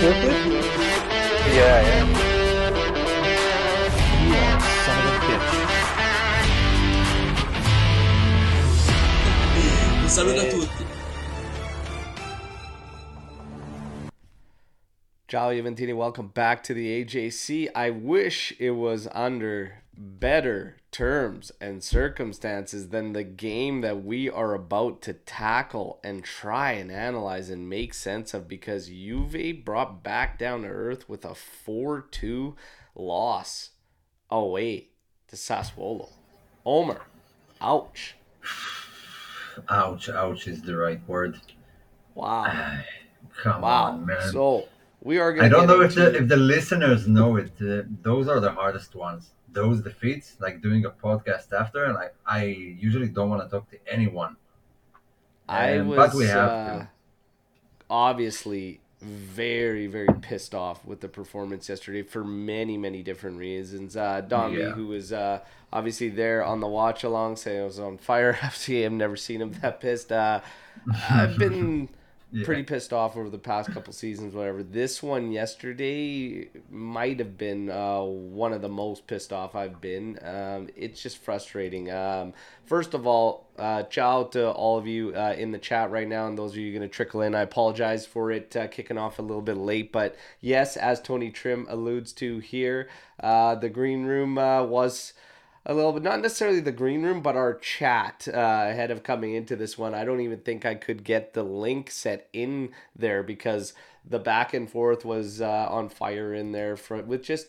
Clifford? Yeah, yeah. You are a son of a bitch. Un saluto a tutti. Jolly Aventini, welcome back to the AJC. I wish it was under better terms and circumstances than the game that we are about to tackle and try and analyze and make sense of because Juve brought back down to earth with a 4 2 loss away to Sassuolo. Omer, ouch. Ouch, ouch is the right word. Wow. Come Wow. on, man. So we are going I don't know if the if the listeners know it. Uh, those are the hardest ones. Those defeats, like doing a podcast after, and like I usually don't want to talk to anyone. I Um, was but we have uh, to. obviously very very pissed off with the performance yesterday for many many different reasons. Uh, Yeah. who was uh, obviously there on the watch along, saying I was on fire. FC, I've never seen him that pissed. Uh, I've been Yeah. pretty pissed off over the past couple seasons, whatever. This one yesterday might have been uh, one of the most pissed off I've been. Um, it's just frustrating. Um, first of all, uh, ciao to all of you uh, in the chat right now, and those of you going to trickle in. I apologize for it uh, kicking off a little bit late, but yes, as Tony Trim alludes to here, uh, the green room uh, was a little bit not necessarily the green room but our chat uh, ahead of coming into this one. I don't even think i could get the link set in there because the back and forth was uh, on fire in there for with just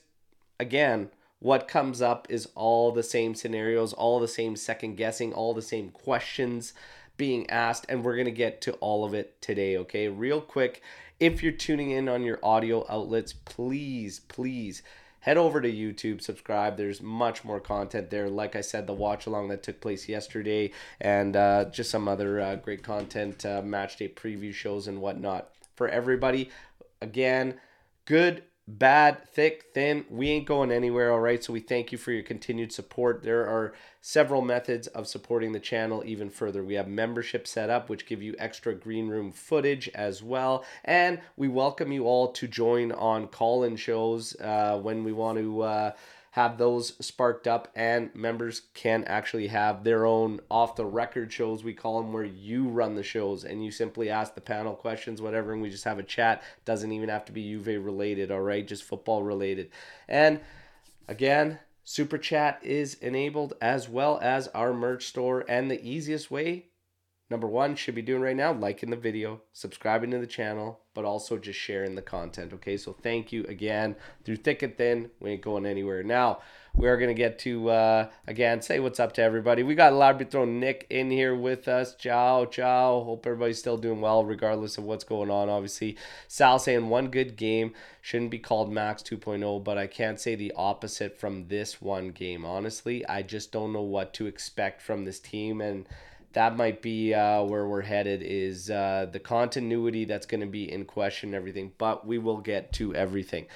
again what comes up is all the same scenarios all the same second guessing all the same questions being asked and we're to get to all of it today okay? Real quick if you're tuning in on your audio outlets please please head over to YouTube, subscribe. There's much more content there. Like I said, the watch along that took place yesterday, and uh, just some other uh, great content, uh, match day preview shows and whatnot for everybody. Again, good, bad, thick, thin. We ain't going anywhere, all right? So we thank you for your continued support. There are several methods of supporting the channel even further. We have membership set up, which give you extra green room footage as well. And we welcome you all to join on call-in shows uh, when we want to uh, have those sparked up and members can actually have their own off the record shows we call them where you run the shows and you simply ask the panel questions whatever and we just have a chat. Doesn't even have to be Juve related all right? Just football related. And again super chat is enabled as well as our merch store and the easiest way number one should be doing right now liking the video subscribing to the channel but also just sharing the content okay? So thank you again. Through thick and thin we ain't going anywhere. Now we are going to get to uh, again say what's up to everybody. We got L'Arbitro nick in here with us. Ciao ciao. Hope everybody's still doing well regardless of what's going on. Obviously sal saying one good game shouldn't be called max 2.0 but i can't say the opposite from this one game honestly. I just don't know what to expect from this team and that might be uh, where we're headed is uh, the continuity that's going to be in question everything but we will get to everything.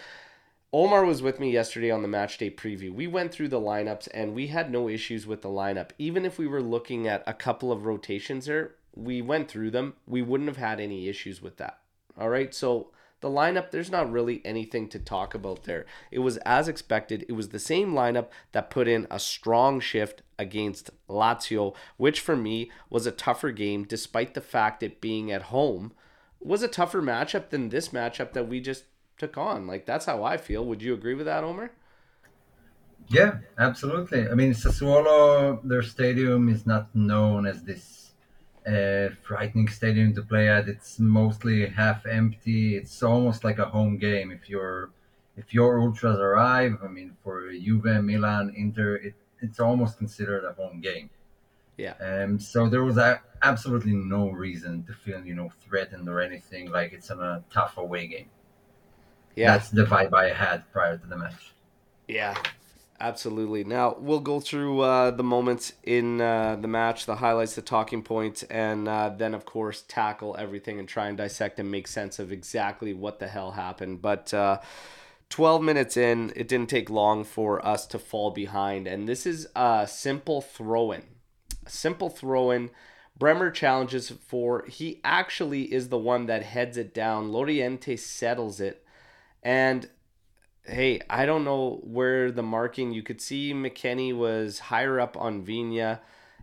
Omer was with me yesterday on the match day preview. We went through the lineups and we had no issues with the lineup. Even if we were looking at a couple of rotations there we went through them. We wouldn't have had any issues with that. All right? So the lineup, there's not really anything to talk about there. It was as expected. It was the same lineup that put in a strong shift against Lazio, which for me was a tougher game, despite the fact it being at home. Was a tougher matchup than this matchup that we just took on. Like that's how I feel. Would you agree with that, Omer? Yeah, absolutely. I mean, Sassuolo, their stadium is not known as this uh, frightening stadium to play at. It's mostly half empty. It's almost like a home game. If your if your ultras arrive, I mean, for Juve, Milan, Inter, it, it's almost considered a home game. Yeah. Um, so there was a, absolutely no reason to feel, you know, threatened or anything like it's on a tough away game. Yeah. That's the vibe I had prior to the match. Yeah, absolutely. Now we'll go through uh, the moments in uh, the match, the highlights, the talking points, and uh, then of course tackle everything and try and dissect and make sense of exactly what the hell happened. But uh, 12 minutes in, it didn't take long for us to fall behind, and this is a simple throw-in. A simple throw-in. Bremer challenges for. He actually is the one that heads it down. Laurienté settles it And hey, I don't know where the marking. You could see McKennie was higher up on Viña,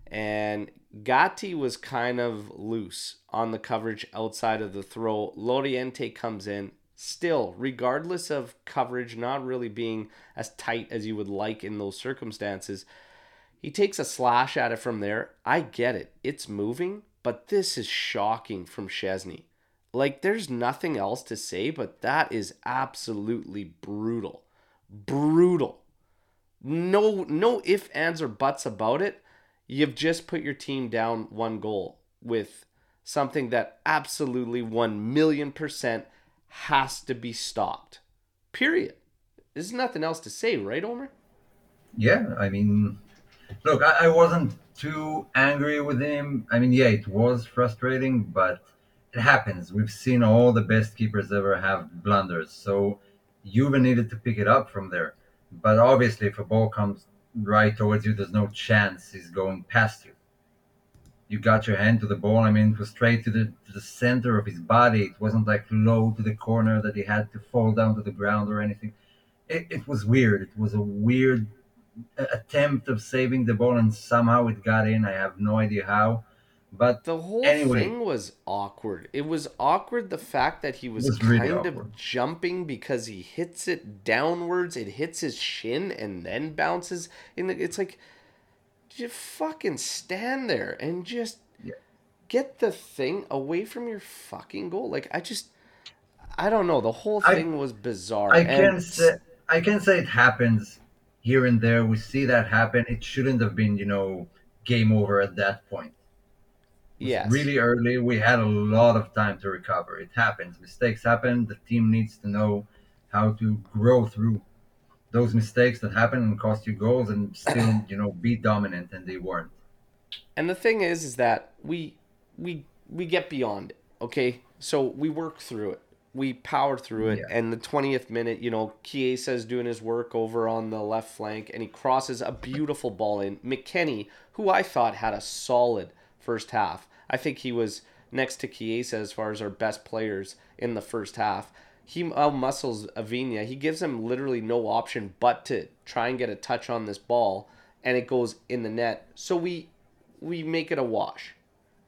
and Gatti was kind of loose on the coverage outside of the throw. Laurienté comes in. Still, regardless of coverage not really being as tight as you would like in those circumstances, he takes a slash at it from there. I get it. It's moving, but this is shocking from Szczesny. Like, there's nothing else to say, but that is absolutely brutal. Brutal. No, no ifs, ands, or buts about it. You've just put your team down one goal with something that absolutely 1 million percent has to be stopped. Period. There's nothing else to say, right, Omer? Yeah, I mean, look, I, I wasn't too angry with him. I mean, yeah, it was frustrating, but it happens. We've seen all the best keepers ever have blunders. So Juve needed to pick it up from there. But obviously, if a ball comes right towards you, there's no chance he's going past you. You got your hand to the ball. I mean, it was straight to the to the center of his body. It wasn't like low to the corner that he had to fall down to the ground or anything. It, it was weird. It was a weird attempt of saving the ball, and somehow it got in. I have no idea how. But the whole anyway, thing was awkward. It was awkward the fact that he was, was kind awkward. of jumping because he hits it downwards, it hits his shin and then bounces in the it's like just fucking stand there and just Yeah. get the thing away from your fucking goal. Like I just I don't know. The whole I- thing was bizarre. I can say I can say it happens here and there. We see that happen. It shouldn't have been, you know, game over at that point. Yes. Really early, we had a lot of time to recover. It happens. Mistakes happen. The team needs to know how to grow through those mistakes that happen and cost you goals and still, you know, be dominant and they weren't. And the thing is, is that we we we get beyond it. Okay, so we work through it. We power through it. Yeah. And the twentieth minute, you know, Chiesa is doing his work over on the left flank, and he crosses a beautiful ball in. McKennie, who I thought had a solid first half. I think he was next to Chiesa as far as our best players in the first half. He out muscles Avina. He gives him literally no option but to try and get a touch on this ball, and it goes in the net. So we we make it a wash.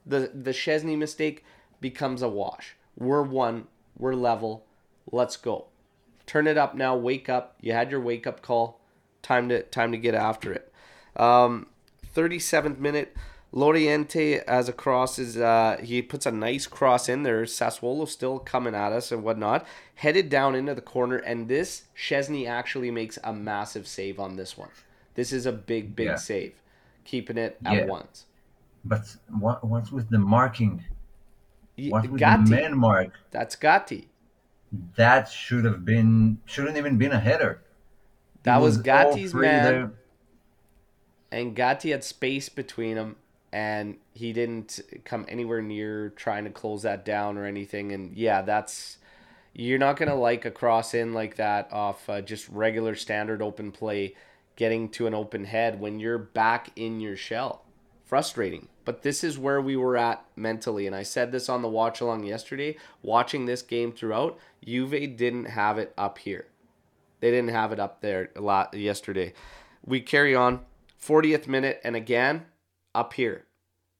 The the Szczesny mistake becomes a wash. We're one, we're level. Let's go. Turn it up now. Wake up. You had your wake up call. Time to time to get after it. Um, 37th minute. Laurienté as a cross is uh, he puts a nice cross in there. Sassuolo still coming at us and whatnot. Headed down into the corner, and this Szczesny actually makes a massive save on this one. This is a big, big Yeah. save, keeping it at Yeah. once. But what what's with the marking? What with Gatti, the man mark? that's Gatti. That should have been shouldn't even been a header. He That was all Gatti's man. there. and Gatti had space between them, and he didn't come anywhere near trying to close that down or anything. And yeah, that's you're not gonna like a cross in like that off uh, just regular standard open play, getting to an open head when you're back in your shell. Frustrating, but this is where we were at mentally, and I said this on the watch along yesterday. Watching this game throughout, Juve didn't have it up here. They didn't have it up there a lot yesterday. We carry on. 40th minute, and again, up here.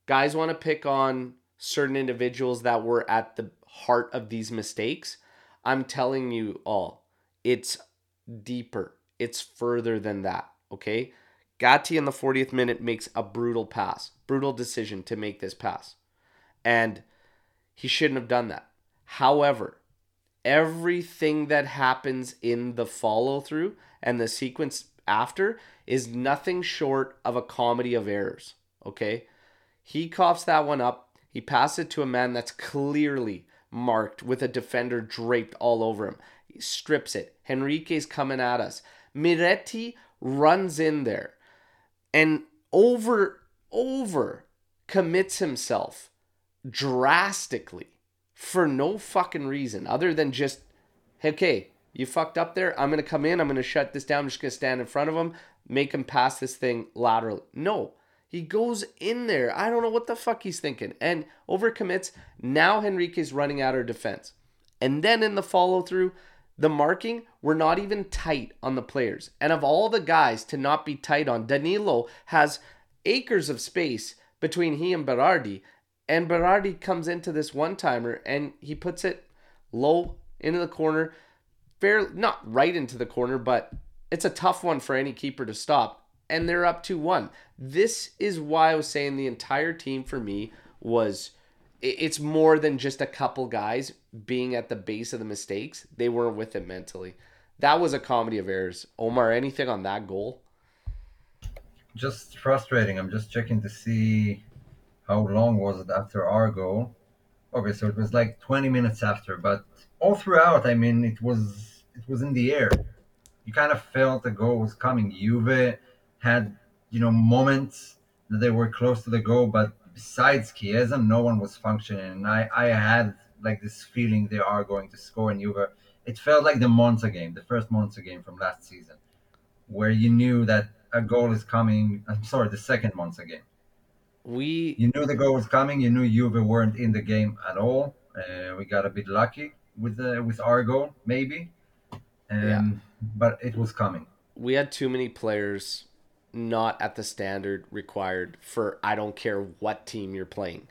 Guys want to pick on certain individuals that were at the heart of these mistakes. I'm telling you all, it's deeper. It's further than that, okay? Gatti in the 40th minute makes a brutal pass, brutal decision to make this pass. And he shouldn't have done that. However, everything that happens in the follow through and the sequence after is nothing short of a comedy of errors. Okay? He coughs that one up. He passes it to a man that's clearly marked with a defender draped all over him. He strips it. Henrique's coming at us. Miretti runs in there and over over commits himself drastically for no fucking reason other than just okay you fucked up there i'm gonna come in i'm gonna shut this down i'm just gonna stand in front of him make him pass this thing laterally no he goes in there i don't know what the fuck he's thinking and overcommits now henrique's running out of defense and then in the follow through The marking were not even tight on the players. And of all the guys to not be tight on, Danilo has acres of space between he and Berardi. And Berardi comes into this one timer and he puts it low into the corner, fair not right into the corner, but it's a tough one for any keeper to stop. And they're up 2 1. This is why I was saying the entire team for me was it's more than just a couple guys being at the base of the mistakes. They weren't with it mentally. That was a comedy of errors. Omer, anything on that goal? Just frustrating. I'm just checking to see how long was it after our goal. Okay, so it was like 20 minutes after, but all throughout, I mean, it was it was in the air. You kind of felt the goal was coming. Juve had, you know, moments that they were close to the goal, but besides Chiesa, no one was functioning. And I, I had like this feeling they are going to score in Juve. It felt like the Monza game, the first Monza game from last season, where you knew that a goal is coming. I'm sorry, the second Monza game. We You knew the goal was coming. You knew Juve weren't in the game at all. Uh, we got a bit lucky with the with our goal, maybe. Um, Yeah. But it was coming. we had too many players not at the standard required for I don't care what team you're playing.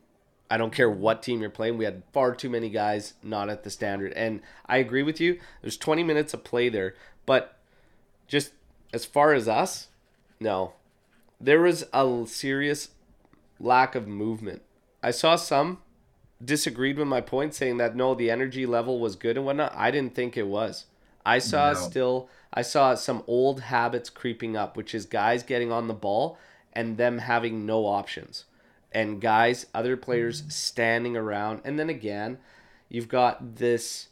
I don't care what team you're playing. We had far too many guys not at the standard. And I agree with you. There's 20 minutes of play there, but just as far as us, no. There was a serious lack of movement. I saw some disagreed with my point saying that no, the energy level was good and whatnot. I didn't think it was. I saw No. still I saw some old habits creeping up, which is guys getting on the ball and them having no options. And guys, other players standing around. And then again, you've got this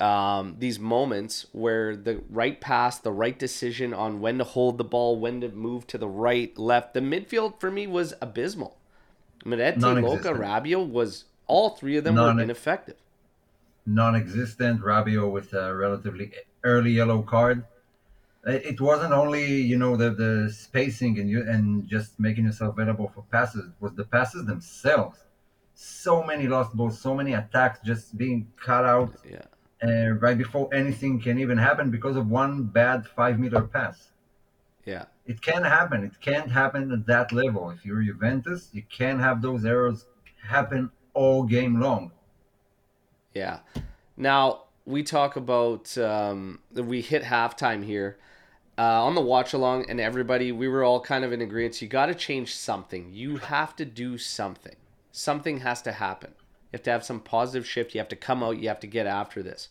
um, these moments where the right pass, the right decision on when to hold the ball, when to move to the right, left. The midfield for me was abysmal. Miretti, Loca, Rabiot was all three of them Non- were ineffective. non-existent. Rabiot with a relatively early yellow card. It wasn't only you know the the spacing and you and just making yourself available for passes. It was the passes themselves. So many lost balls, so many attacks just being cut out Yeah. uh, right before anything can even happen because of one bad five meter pass. Yeah. It can happen. It can't happen at that level. If you're Juventus, you can't have those errors happen all game long. Yeah. Now we talk about um, we hit halftime here uh, on the watch along, and everybody we were all kind of in agreement. You got to change something. You have to do something. Something has to happen. You have to have some positive shift. You have to come out. You have to get after this.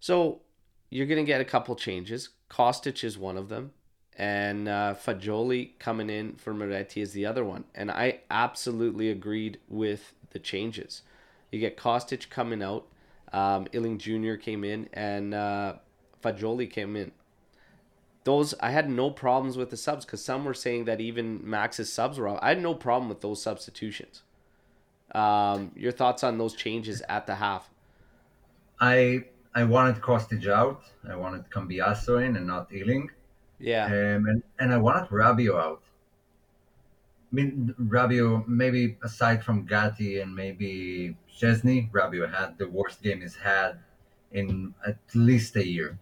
So you're gonna get a couple changes. Kostic is one of them, and uh, Fagioli coming in for Miretti is the other one. And I absolutely agreed with the changes. You get Kostic coming out. Um, Iling-Junior came in, and uh, Fagioli came in. Those I had no problems with the subs because some were saying that even Max's subs were. Off. I had no problem with those substitutions. Um, your thoughts on those changes at the half? I I wanted Kostic out. I wanted Cambiaso in and not Iling. Yeah, Um, and, and I wanted Rabiot out. I mean, Rabiot, maybe aside from Gatti and maybe Szczesny, Rabiot had the worst game he's had in at least a year.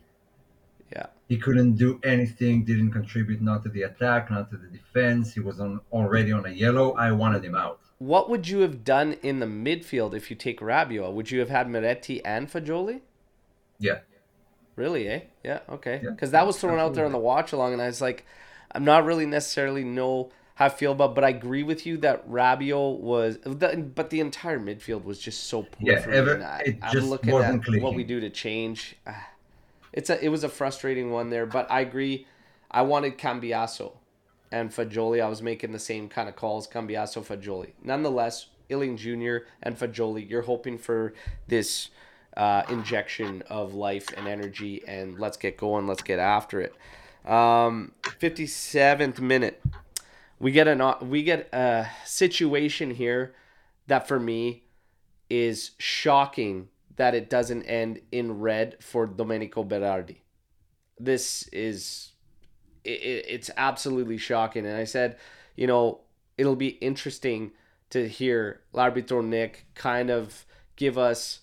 yeah. He couldn't do anything, didn't contribute not to the attack, not to the defense. He was on already on a yellow. I wanted him out. What would you have done in the midfield if you take Rabiot? Would you have had Miretti and Fagioli? Yeah. Really, eh? Yeah, okay. Yeah, Because that was thrown out there on the watch along, and I was like, I'm not really necessarily know how I feel about, but I agree with you that Rabiot was, the, but the entire midfield was just so poor Yeah, for ever-. I, just looking at what we do to change. Ah, It's a, it was a frustrating one there, but I agree. I wanted Cambiaso and Fagioli. I was making the same kind of calls, Cambiaso, Fagioli. Nonetheless, Iling-Junior and Fagioli, you're hoping for this uh, injection of life and energy, and let's get going. Let's get after it. Um, 57th minute, we get an we get a situation here that for me is shocking that it doesn't end in red for Domenico Berardi. This is it, it- it's absolutely shocking and I said, you know, it'll be interesting to hear L'Arbitro Nick kind of give us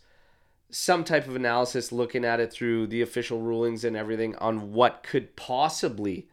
some type of analysis looking at it through the official rulings and everything on what could possibly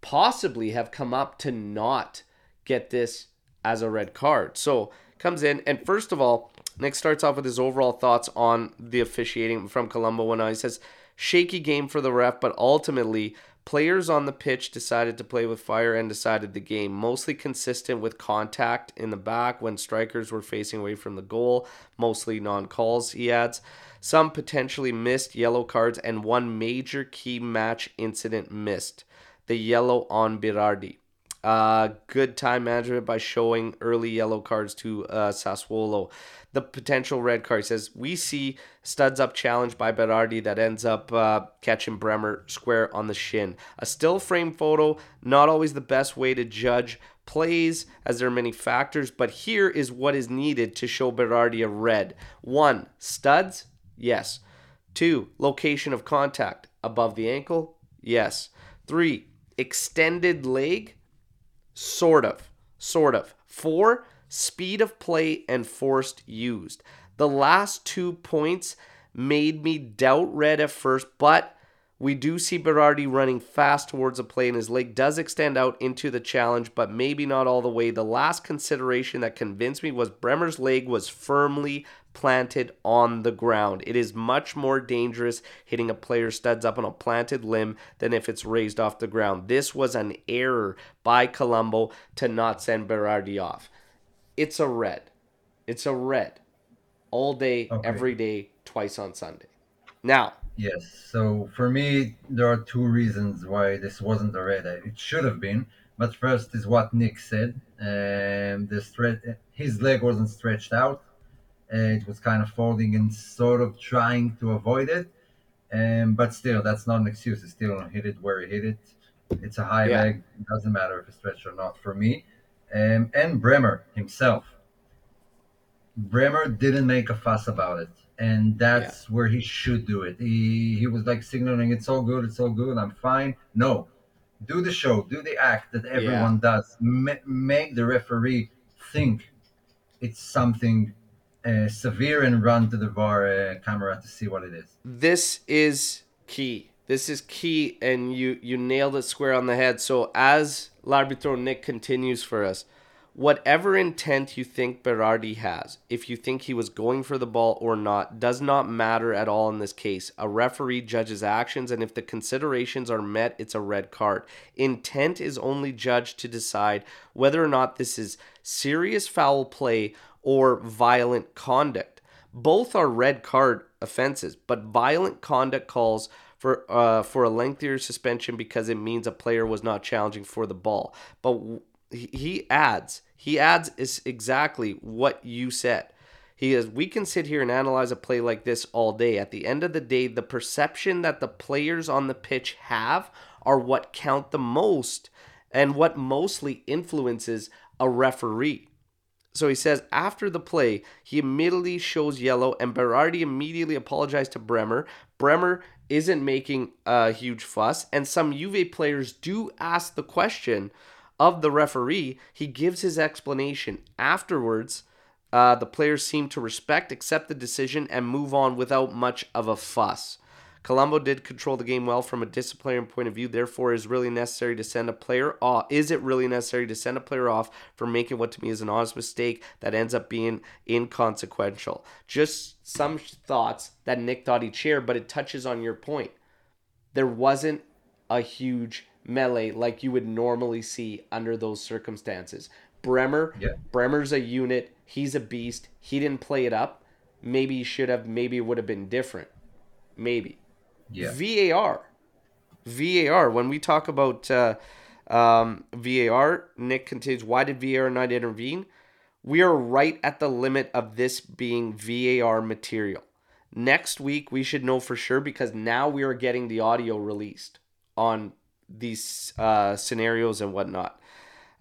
possibly have come up to not get this as a red card. So comes in and first of all, Nick starts off with his overall thoughts on the officiating from Colombo when he says shaky game for the ref, but ultimately players on the pitch decided to play with fire and decided the game. Mostly consistent with contact in the back when strikers were facing away from the goal, mostly non calls, he adds. Some potentially missed yellow cards and one major key match incident missed the yellow on Berardi. Uh, good time management by showing early yellow cards to uh, Sassuolo. The potential red card says we see studs up challenge by Berardi that ends up uh, catching Bremer square on the shin. A still frame photo, not always the best way to judge plays as there are many factors, but here is what is needed to show Berardi a red. One, studs, yes. Two, location of contact above the ankle, yes. Three, extended leg Sort of. Sort of. Four, speed of play and forced used. The last two points made me doubt red at first, but we do see Berardi running fast towards a play, and his leg does extend out into the challenge, but maybe not all the way. The last consideration that convinced me was Bremer's leg was firmly planted on the ground. It is much more dangerous hitting a player studs up on a planted limb than if it's raised off the ground. This was an error by Colombo to not send Berardi off. It's a red. It's a red. All day, okay. every day, twice on Sunday. Now, Yes. So for me, there are two reasons why this wasn't a red. It should have been. But first is what Nick said. Um, the stre- his leg wasn't stretched out. Uh, it was kind of folding and sort of trying to avoid it. Um, but still, that's not an excuse. He still hit it where he hit it. It's a high yeah. leg. It doesn't matter if it's stretched or not for me. Um, and Bremer himself. Bremer didn't make a fuss about it. And that's yeah. where he should do it. He, he was like signaling, it's all good, it's all good, I'm fine. No, do the show, do the act that everyone yeah. does. Ma- make the referee think it's something severe and run to the VAR uh, camera to see what it is. This is key. This is key, and you you nailed it square on the head. So as L'Arbitro Nick continues for us, whatever intent you think Berardi has, if you think he was going for the ball or not, does not matter at all in this case. A referee judges actions, and if the considerations are met, it's a red card. Intent is only judged to decide whether or not this is serious foul play or violent conduct. Both are red card offenses, but violent conduct calls for uh, for a lengthier suspension because it means a player was not challenging for the ball. But he adds, he adds is exactly what you said. He is, we can sit here and analyze a play like this all day. At the end of the day, the perception that the players on the pitch have are what count the most and what mostly influences a referee. So he says after the play, he immediately shows yellow, and Berardi immediately apologized to Bremer. Bremer isn't making a huge fuss, and some Juve players do ask the question of the referee. He gives his explanation afterwards. Uh, the players seem to respect, accept the decision, and move on without much of a fuss. Colombo did control the game well from a disciplinary point of view. Therefore, is really necessary to send a player off. Is it really necessary to send a player off for making what to me is an honest mistake that ends up being inconsequential? Just some thoughts that Nick thought he'd share, but it touches on your point. There wasn't a huge melee like you would normally see under those circumstances. Bremer, yeah. Bremer's a unit. He's a beast. He didn't play it up. Maybe he should have. Maybe it would have been different. Maybe. Yeah. VAR. VAR. When we talk about uh, um, VAR, Nick continues, why did VAR not intervene? We are right at the limit of this being VAR material. Next week, we should know for sure because now we are getting the audio released on these uh, scenarios and whatnot.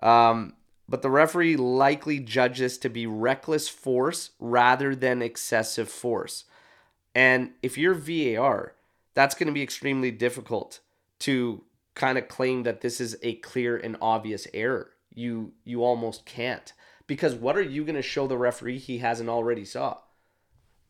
Um, but the referee likely judges to be reckless force rather than excessive force. And if you're VAR, that's going to be extremely difficult to kind of claim that this is a clear and obvious error. You you almost can't because what are you going to show the referee he hasn't already saw?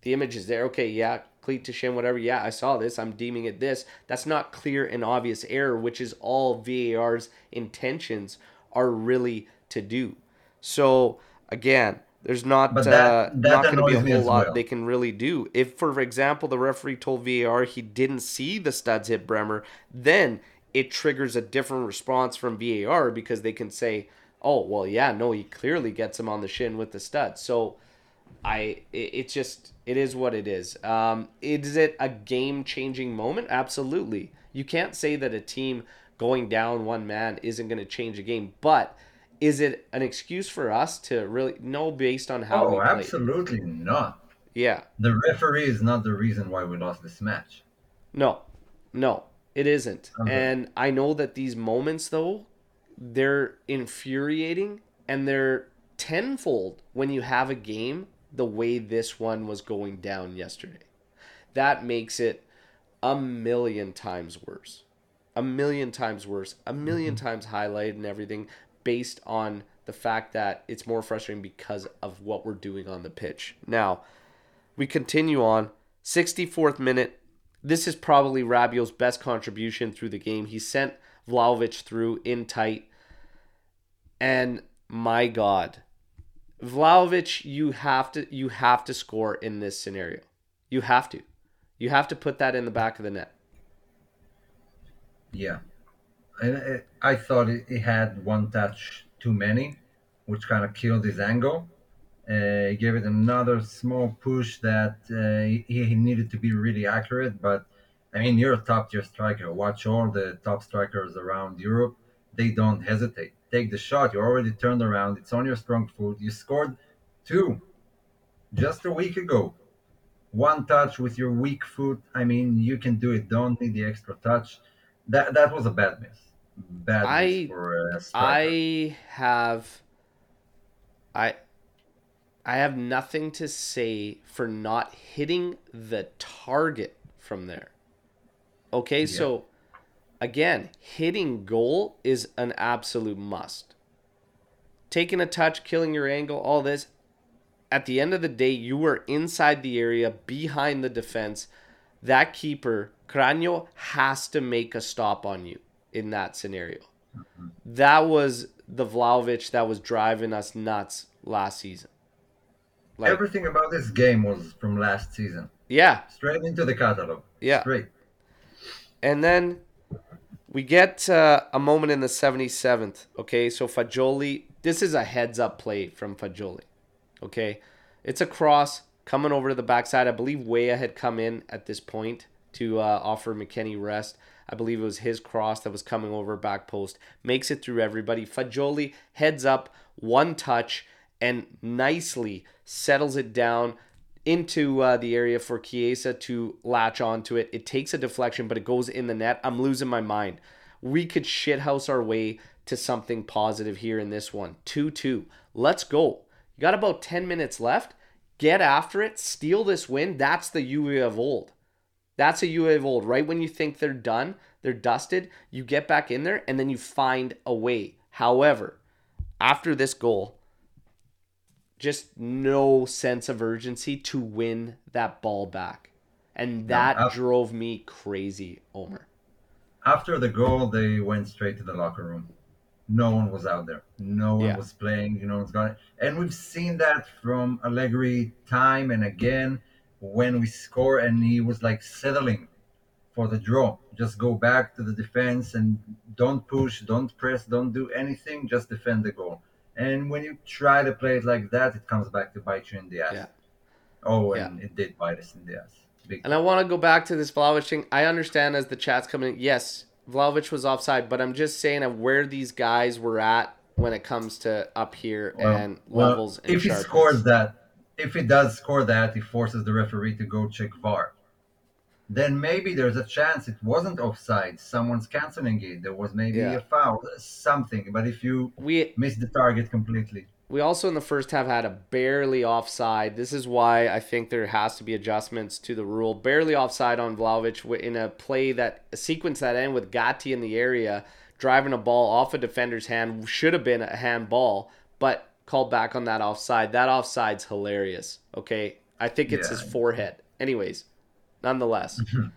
The image is there. Okay, yeah, cleat to shin, whatever. Yeah, I saw this. I'm deeming it this. That's not clear and obvious error, which is all VAR's intentions are really to do. So again, there's not that- uh, that not going to be a whole lot well. they can really do. If, for example, the referee told VAR he didn't see the studs hit Bremer, then it triggers a different response from VAR because they can say, "Oh, well, yeah, no, he clearly gets him on the shin with the stud." So, I it, it's just it is what it is. Um, is it a game changing moment? Absolutely. You can't say that a team going down one man isn't going to change a game, but is it an excuse for us to really know based on how Oh, absolutely not. Yeah. The referee is not the reason why we lost this match. No, no, it isn't. Okay. And I know that these moments, though, they're infuriating and they're tenfold when you have a game the way this one was going down yesterday. That makes it a million times worse. A million times worse. A 1000000 mm-hmm. times highlighted and everything based on the fact that it's more frustrating because of what we're doing on the pitch. Now, we continue on. 64th minute. This is probably Rabiot's best contribution through the game. He sent Vlahovic through in tight. And my God, Vlahovic, you have to you have to score in this scenario. You have to. You have to put that in the back of the net. Yeah. And I thought it had one touch too many, which kind of killed his angle. Uh, he gave it another small push that uh, he, he needed to be really accurate. But I mean, you're a top tier striker. Watch all the top strikers around Europe. They don't hesitate. Take the shot. You're already turned around. It's on your strong foot. You scored two just a week ago. One touch with your weak foot. I mean, you can do it. Don't need the extra touch. That that was a bad miss. Bad I- for a striker. I have I I have nothing to say for not hitting the target from there. Okay, so again, hitting goal is an absolute must. Taking a touch, killing your angle, all this. At the end of the day, you were inside the area, behind the defense. That keeper, Cranio, has to make a stop on you in that scenario. That was the Vlahovic that was driving us nuts last season. Like, Everything about this game was from last season. yeah, Straight into the catalog. Yeah. Straight. And then we get uh, a moment in the 77th. Okay, so Fagioli, this is a heads up play from Fagioli. Okay, it's a cross coming over to the backside. I believe Weah had come in at this point to uh, offer McKennie rest. I believe it was his cross that was coming over back post. Makes it through everybody. Fagioli heads up, one touch, and nicely settles it down into uh, the area for Chiesa to latch onto it. It takes a deflection, but it goes in the net. I'm losing my mind. We could shithouse our way to something positive here in this one. 2 2. Let's go. You got about 10 minutes left. Get after it. Steal this win. That's the Juve of old. That's a Juve of old. Right when you think they're done, they're dusted, you get back in there and then you find a way. However, after this goal, just no sense of urgency to win that ball back. And that af- drove me crazy, Omer. After the goal, they went straight to the locker room. No one was out there. No one Yeah. was playing. You know what's going. And we've seen that from Allegri time and again when we score, and he was like settling for the draw. Just go back to the defense and don't push, don't press, don't do anything. Just defend the goal. And when you try to play it like that, it comes back to bite you in the ass. Yeah. Oh, and it did bite us in the ass. Big And I want to go back to this Vlahovic thing. I understand as the chat's coming in, yes, Vlahovic was offside, but I'm just saying of where these guys were at when it comes to up here Well, and well, levels. and if he sharpness. scores that, if he does score that, he forces the referee to go check VAR. Then maybe there's a chance it wasn't offside. Someone's canceling it. There was maybe Yeah. a foul, something. But if you we miss the target completely, We also in the first half had a barely offside. This is why I think there has to be adjustments to the rule. Barely offside on Vlahovic wi- in a play that a sequence that end with Gatti in the area driving a ball off a defender's hand should have been a handball, but called back on that offside. That offside's hilarious. Okay, I think it's Yeah. his forehead. Anyways, nonetheless, mm-hmm.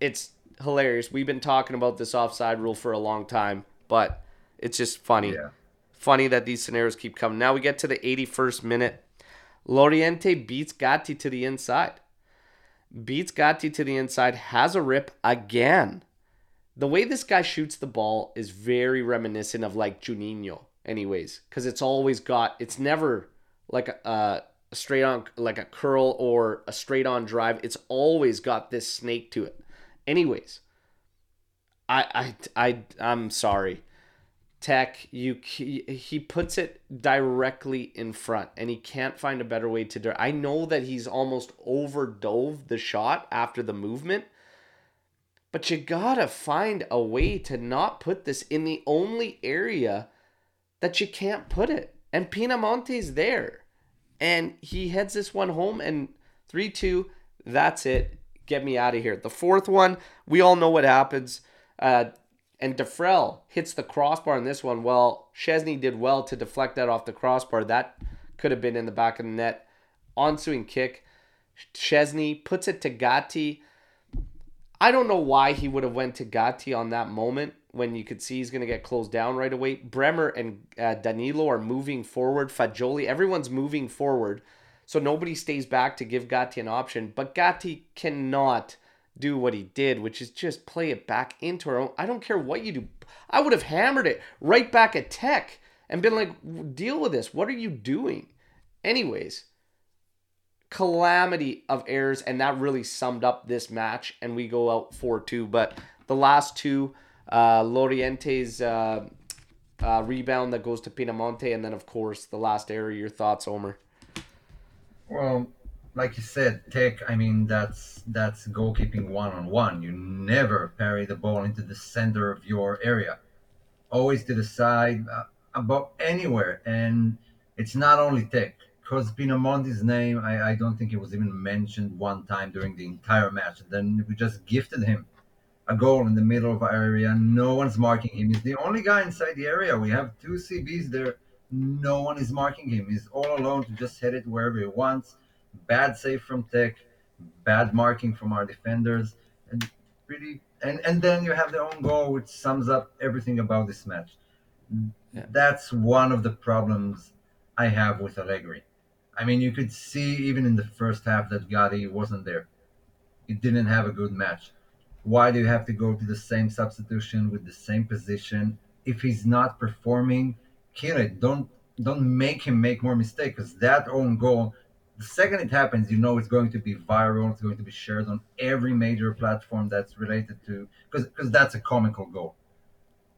it's hilarious. We've been talking about this offside rule for a long time, but it's just funny. Yeah. Funny that these scenarios keep coming. Now we get to the 81st minute. Laurienté beats Gatti to the inside. Beats Gatti to the inside, has a rip again. The way this guy shoots the ball is very reminiscent of like Juninho, anyways, because it's always got, it's never like a, a straight on, like a curl or a straight on drive. It's always got this snake to it. Anyways, I, I, I, I'm sorry. Tek, you he puts it directly in front, and he can't find a better way to do. I know that he's almost overdove the shot after the movement, but you gotta find a way to not put this in the only area that you can't put it. And Pinamonti's there, and he heads this one home, and three two. That's it. Get me out of here. The fourth one, we all know what happens. Uh, and Defrel hits the crossbar in this one. Well, Szczesny did well to deflect that off the crossbar. That could have been in the back of the net. Ensuing kick. Szczesny puts it to Gatti. I don't know why he would have went to Gatti on that moment when you could see he's going to get closed down right away. Bremer and uh, Danilo are moving forward. Fagioli, everyone's moving forward. So nobody stays back to give Gatti an option. But Gatti cannot do what he did, which is just play it back into our own. I don't care what you do. I would have hammered it right back at Tek and been like, deal with this. What are you doing? Anyways, calamity of errors, and that really summed up this match. And we go out 4 2. But the last two, uh, Laurienté's uh, uh, rebound that goes to Pinamonti, and then, of course, the last error. Your thoughts, Omer? Well, like you said, Tek. I mean, that's that's goalkeeping one on one. You never parry the ball into the center of your area, always to the side, uh, about anywhere. And it's not only Tek, because Pinamonti's name, I, I don't think it was even mentioned one time during the entire match. And then we just gifted him a goal in the middle of our area. No one's marking him. He's the only guy inside the area. We have two CBs there. No one is marking him. He's all alone to just hit it wherever he wants bad save from Tek, bad marking from our defenders, and really, and and then you have the own goal, which sums up everything about this match. Yeah. That's one of the problems I have with Allegri. I mean, you could see even in the first half that Gatti wasn't there. He didn't have a good match. Why do you have to go to the same substitution with the same position? If he's not performing, kill it. Don't don't make him make more mistakes because that own goal the second it happens, you know it's going to be viral. It's going to be shared on every major platform that's related to because because that's a comical goal.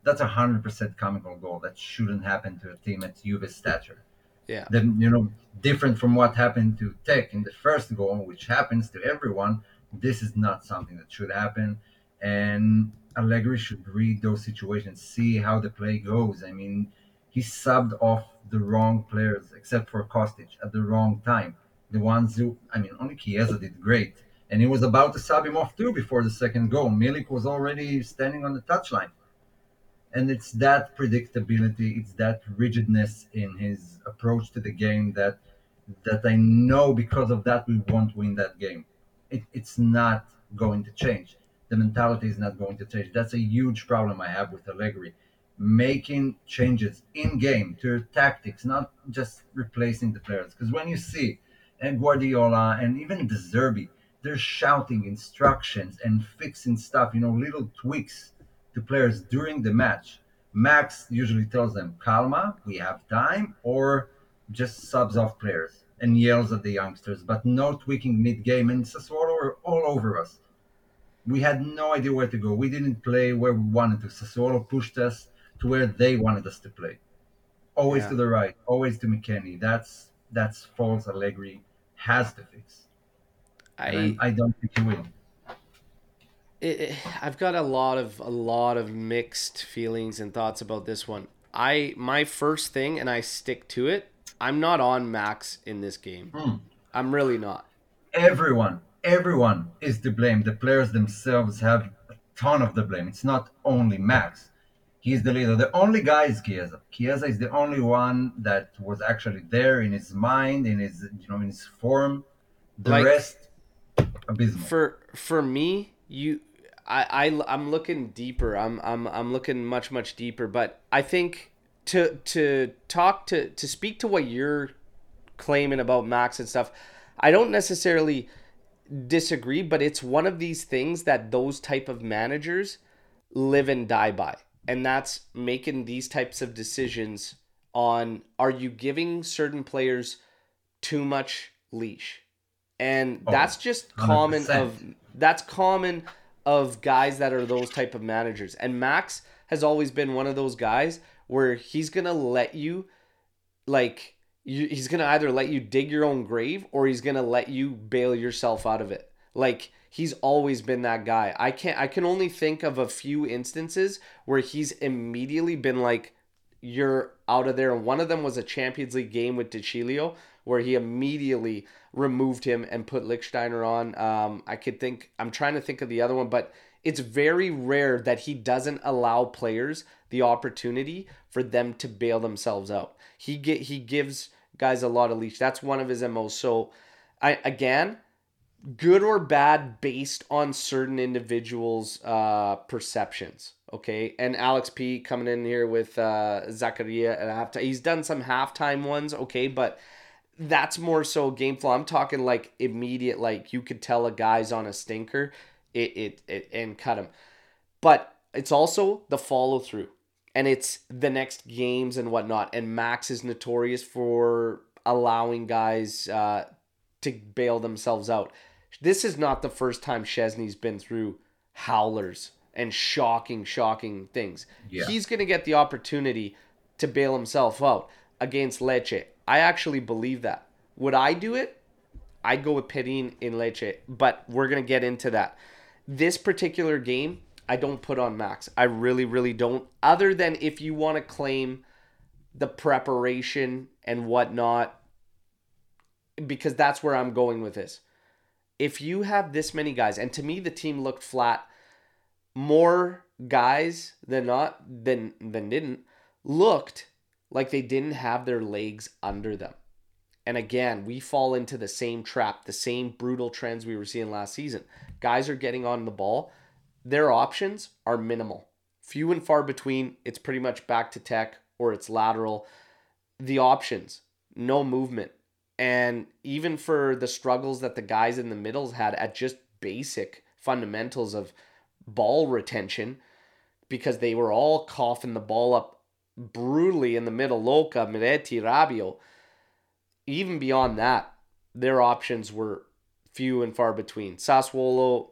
That's a hundred percent comical goal that shouldn't happen to a team at Juve's stature. Yeah. Then you know, different from what happened to Tek in the first goal, which happens to everyone. This is not something that should happen, and Allegri should read those situations, see how the play goes. I mean, he subbed off the wrong players, except for Kostic, at the wrong time the ones who, I mean, only Chiesa did great. And he was about to sub him off too before the second goal. Milik was already standing on the touchline. And it's that predictability, it's that rigidness in his approach to the game that that I know because of that we won't win that game. It, it's not going to change. The mentality is not going to change. That's a huge problem I have with Allegri. Making changes in game to tactics, not just replacing the players. Because when you see and Guardiola and even De Zerbi, they're shouting instructions and fixing stuff, you know, little tweaks to players during the match. Max usually tells them, calma, we have time, or just subs off players and yells at the youngsters, but no tweaking mid game. And Sassuolo were all over us. We had no idea where to go. We didn't play where we wanted to. Sassuolo pushed us to where they wanted us to play. Always Yeah. to the right, always to McKennie. That's that's false Allegri has to fix. I I, I don't think he will. it, it- I've got a lot of a lot of mixed feelings and thoughts about this one. I my first thing, and I stick to it. I'm not on Max in this game. Hmm. I'm really not. Everyone, everyone is to blame. The players themselves have a ton of the blame. It's not only Max. He's the leader. The only guy is Chiesa. Chiesa is the only one that was actually there in his mind, in his you know, in his form. The Like- rest, abysmal. for for me you I, I i'm looking deeper i'm i'm i'm looking much much deeper but i think to to talk to to speak to what you're claiming about max and stuff i don't necessarily disagree but it's one of these things that those type of managers live and die by. And that's making these types of decisions on are you giving certain players too much leash? And Oh, that's just common 100%. of that's common of guys that are those type of managers. And max has always been one of those guys where he's gonna let you like you, he's gonna either let you dig your own grave or he's gonna let you bail yourself out of it. Like he's always been that guy. I can't i can only think of a few instances where he's immediately been like you're out of there. And one of them was a champions league game with De Ceglie where he immediately removed him and put Lichtsteiner on. Um, i could think i'm trying to think of the other one but it's very rare that he doesn't allow players the opportunity for them to bail themselves out. He get he gives guys a lot of leash. That's one of his MOs so i again good or bad based on certain individuals uh perceptions okay? And alex p coming in here with uh zakaria at halftime. He's done some halftime ones okay but that's more so game flow. I'm talking like immediate like you could tell a guy's on a stinker it it, it and cut him but it's also the follow through and it's the next games and whatnot and max is notorious for allowing guys uh to bail themselves out this is not the first time Szczesny's been through howlers and shocking, shocking things. Yeah. He's going to get the opportunity to bail himself out against Lecce. I actually believe that. Would I do it? I'd go with Perin in Lecce, but we're going to get into that. This particular game, I don't put on Max. I really, really don't. Other than if you want to claim the preparation and whatnot, because that's where I'm going with this if you have this many guys, and to me the team looked flat, more guys than not than than didn't looked like they didn't have their legs under them. And again, we fall into the same trap, the same brutal trends we were seeing last season. Guys are getting on the ball, their options are minimal. Few and far between. It's pretty much back to Tek or it's lateral. The options, no movement. And even for the struggles that the guys in the middles had at just basic fundamentals of ball retention, because they were all coughing the ball up brutally in the middle, Loca, Miretti, Rabiot. Even beyond that, their options were few and far between. Sassuolo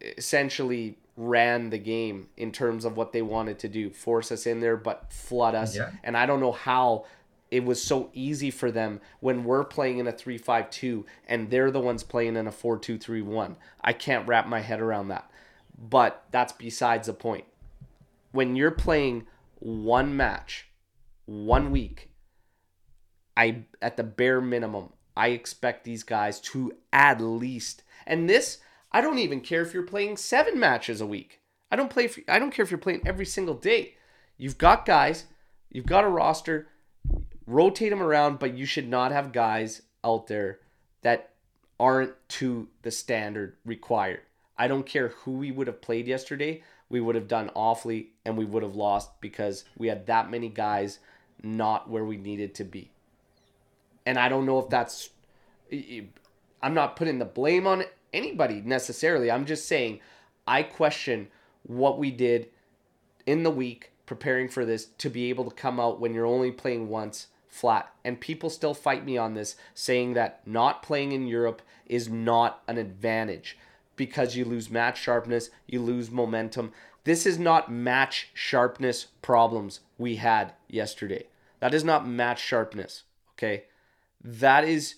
eh, essentially ran the game in terms of what they wanted to do force us in there, but flood us. Yeah. And I don't know how it was so easy for them when we're playing in a 3-5-2 and they're the ones playing in a 4-2-3-1. I can't wrap my head around that. But that's besides the point. When you're playing one match, one week, I at the bare minimum, I expect these guys to at least and this I don't even care if you're playing 7 matches a week. I don't play I don't care if you're playing every single day. You've got guys, you've got a roster, rotate them around, but you should not have guys out there that aren't to the standard required. I don't care who we would have played yesterday, we would have done awfully and we would have lost because we had that many guys not where we needed to be. And I don't know if that's I'm not putting the blame on anybody necessarily. I'm just saying I question what we did in the week preparing for this to be able to come out when you're only playing once flat. And people still fight me on this, saying that not playing in Europe is not an advantage because you lose match sharpness, you lose momentum. This is not match sharpness problems we had yesterday. That is not match sharpness, okay? That is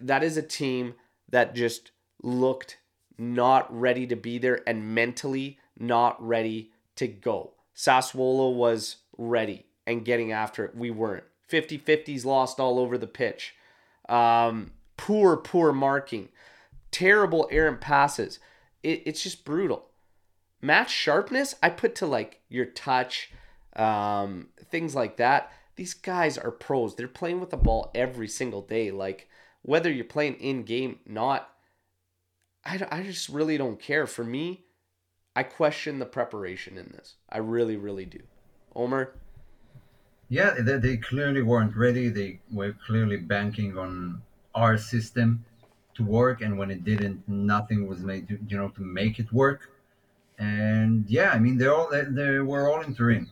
that is a team that just looked not ready to be there and mentally not ready to go. Sassuolo was ready and getting after it. We weren't. 50 50s lost all over the pitch. Um, poor, poor marking. Terrible errant passes. It, it's just brutal. Match sharpness, I put to like your touch, um, things like that. These guys are pros. They're playing with the ball every single day. Like, whether you're playing in game, not. I, I just really don't care. For me, I question the preparation in this. I really, really do. Omer? Yeah, they, they clearly weren't ready. They were clearly banking on our system to work, and when it didn't, nothing was made to you know to make it work. And yeah, I mean they all they, they were all in Turin.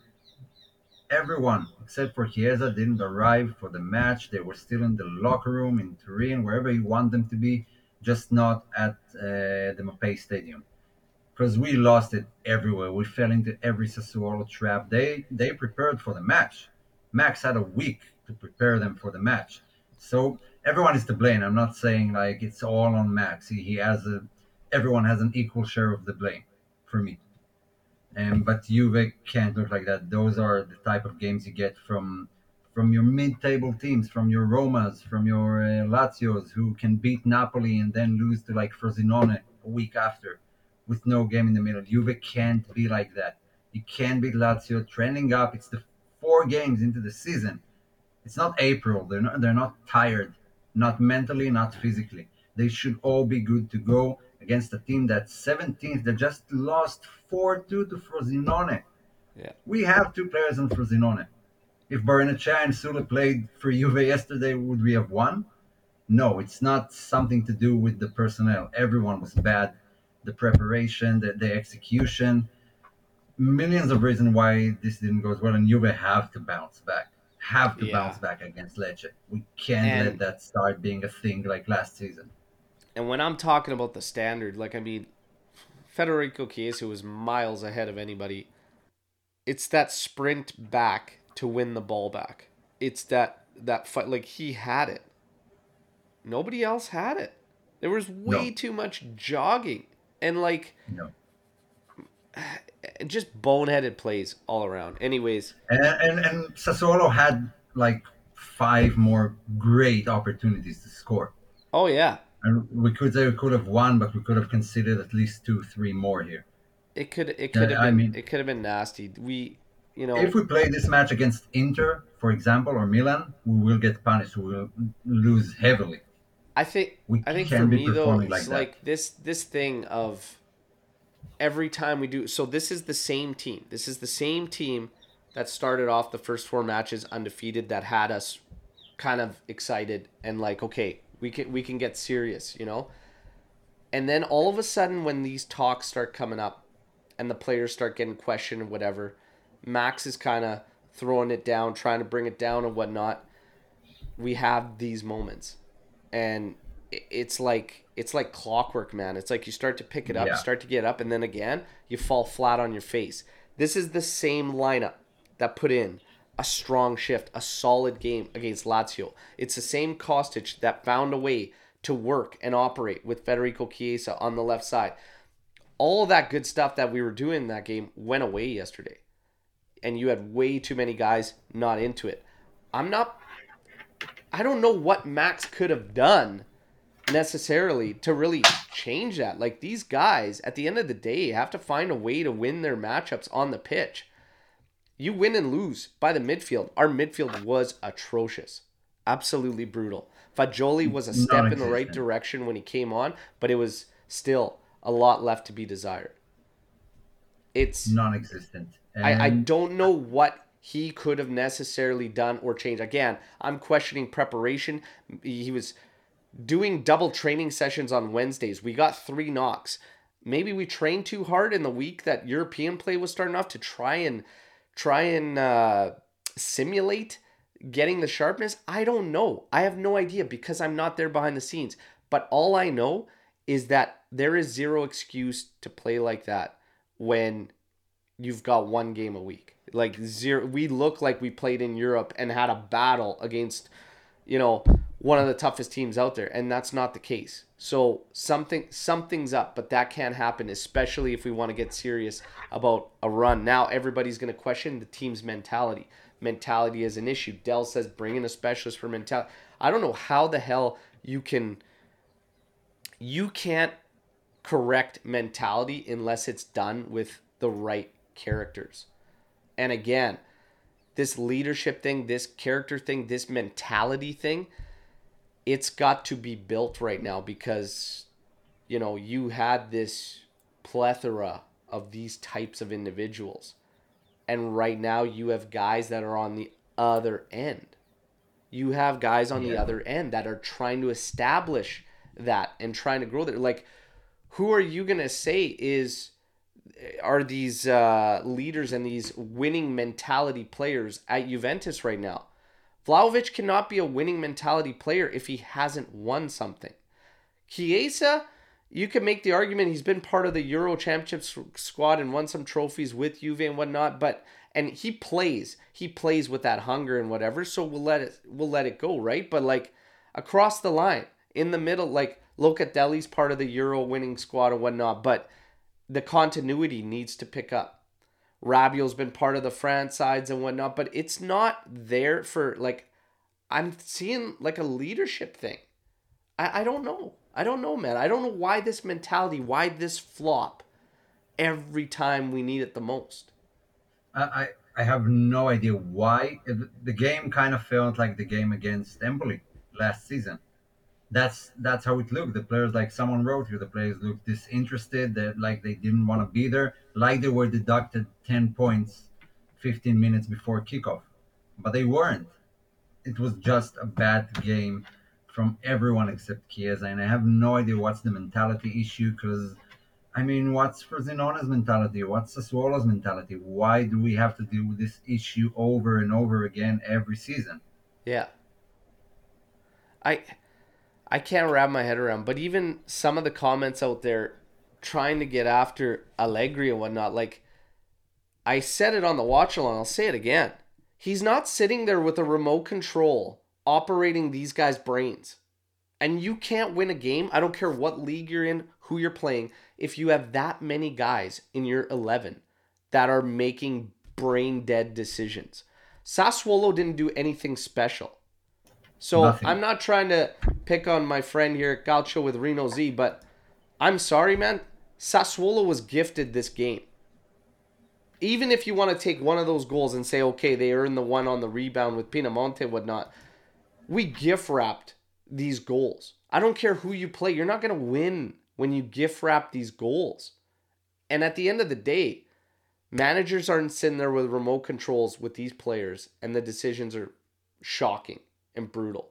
Everyone except for Chiesa didn't arrive for the match. They were still in the locker room in Turin, wherever you want them to be, just not at uh, the Mapei Stadium because we lost it everywhere. We fell into every Sassuolo trap. They they prepared for the match. Max had a week to prepare them for the match. So everyone is to blame. I'm not saying like it's all on Max. He, he has a everyone has an equal share of the blame for me. And but Juve can't look like that. Those are the type of games you get from from your mid-table teams, from your Romas, from your uh, Lazios, who can beat Napoli and then lose to like Frosinone a week after with no game in the middle. Juve can't be like that. You can't beat Lazio trending up. It's the four games into the season. It's not April. They're not. They're not tired, not mentally, not physically. They should all be good to go against a team that's 17th. They just lost 4-2 to Frosinone. Yeah. We have two players in Frosinone. If Barrenechea and Soulé played for Juve yesterday, would we have won? No, it's not something to do with the personnel. Everyone was bad the preparation, the, the execution. Millions of reasons why this didn't go as well, and Juve have to bounce back. Have to Yeah. bounce back against Lecce. We can't And- let that start being a thing like last season. And when I'm talking about the standard, like I mean, Federico Chiesa was miles ahead of anybody. It's that sprint back to win the ball back. It's that that fight. Like he had it. Nobody else had it. There was way No. too much jogging and like No. just boneheaded plays all around. Anyways, And, and and Sassuolo had like five more great opportunities to score. oh yeah, And we could say we could have won, but we could have considered at least two, three more here. it could it could uh, have I been mean- it could have been nasty. We, you know, If we play this match against Inter, for example, or Milan, we will get punished. We will lose heavily. I think We I think for me though, it's like like, this this thing of every time we do. So this is the same team. This is the same team that started off the first four matches undefeated. That had us kind of excited and like, okay, we can we can get serious, you know. And then all of a sudden, when these talks start coming up, and the players start getting questioned and whatever, Max is kind of throwing it down, trying to bring it down and whatnot. We have these moments and it's like it's like clockwork man it's like you start to pick it up Yeah. start to get up and then again you fall flat on your face this is the same lineup that put in a strong shift a solid game against lazio it's the same kostic that found a way to work and operate with federico chiesa on the left side all that good stuff that we were doing in that game went away yesterday and you had way too many guys not into it i'm not I don't know what Max could have done necessarily to really change that. Like these guys, at the end of the day, have to find a way to win their matchups on the pitch. You win and lose by the midfield. Our midfield was atrocious. Absolutely brutal. Fagioli was a step in the right direction when he came on, but it was still a lot left to be desired. It's Non-existent. I, I don't know what he could have necessarily done or changed. Again, I'm questioning preparation. He was doing double training sessions on Wednesdays. We got three knocks. Maybe we trained too hard in the week that European play was starting off to try and try and uh, simulate getting the sharpness. I don't know. I have no idea because I'm not there behind the scenes. But all I know is that there is zero excuse to play like that when you've got one game a week. Like zero, we look like we played in Europe and had a battle against, you know, one of the toughest teams out there, and that's not the case. So something something's up, but that can't happen, especially if we want to get serious about a run. Now everybody's going to question the team's mentality. Mentality is an issue. Dell says bring in a specialist for mentality. I don't know how the hell you can. You can't correct mentality unless it's done with the right characters. And again, this leadership thing, this character thing, this mentality thing, it's got to be built right now because you know you had this plethora of these types of individuals. And right now you have guys that are on the other end. You have guys on the other end that are trying to establish that and trying to grow there. Like who are you going to say is are these uh, leaders and these winning mentality players at Juventus right now. Vlahovic cannot be a winning mentality player if he hasn't won something. Chiesa, you can make the argument he's been part of the Euro Championship squad and won some trophies with Juve and whatnot, but and he plays, he plays with that hunger and whatever. So we'll let it, we'll let it go, right? But like across the line, in the middle, like Locatelli's part of the Euro winning squad and whatnot, but the continuity needs to pick up. Rabiot's been part of the France sides and whatnot, but it's not there for like I'm seeing like a leadership thing. I, I don't know. I don't know, man. I don't know why this mentality, why this flop every time we need it the most. I, I have no idea why the game kind of felt like the game against Empoli last season. That's that's how it looked. The players, like someone wrote here, the players looked disinterested. That like they didn't want to be there, like they were deducted ten points, fifteen minutes before kickoff, but they weren't. It was just a bad game from everyone except Chiesa, and I have no idea what's the mentality issue because I mean, what's Frosinone's mentality? What's Sassuolo's mentality? Why do we have to deal with this issue over and over again every season? Yeah. I I can't wrap my head around, but even some of the comments out there trying to get after Allegri and whatnot, like I said it on the watch along, I'll say it again. He's not sitting there with a remote control operating these guys' brains. And you can't win a game. I don't care what league you're in, who you're playing, if you have that many guys in your 11 that are making brain dead decisions. Sassuolo didn't do anything special. So Nothing. I'm not trying to pick on my friend here Gaucho with Reno Z, but I'm sorry, man. Sassuolo was gifted this game. Even if you want to take one of those goals and say, okay, they earned the one on the rebound with Pinamonti and whatnot, we gift wrapped these goals. I don't care who you play. You're not going to win when you gift wrap these goals. And at the end of the day, managers aren't sitting there with remote controls with these players, and the decisions are shocking and brutal.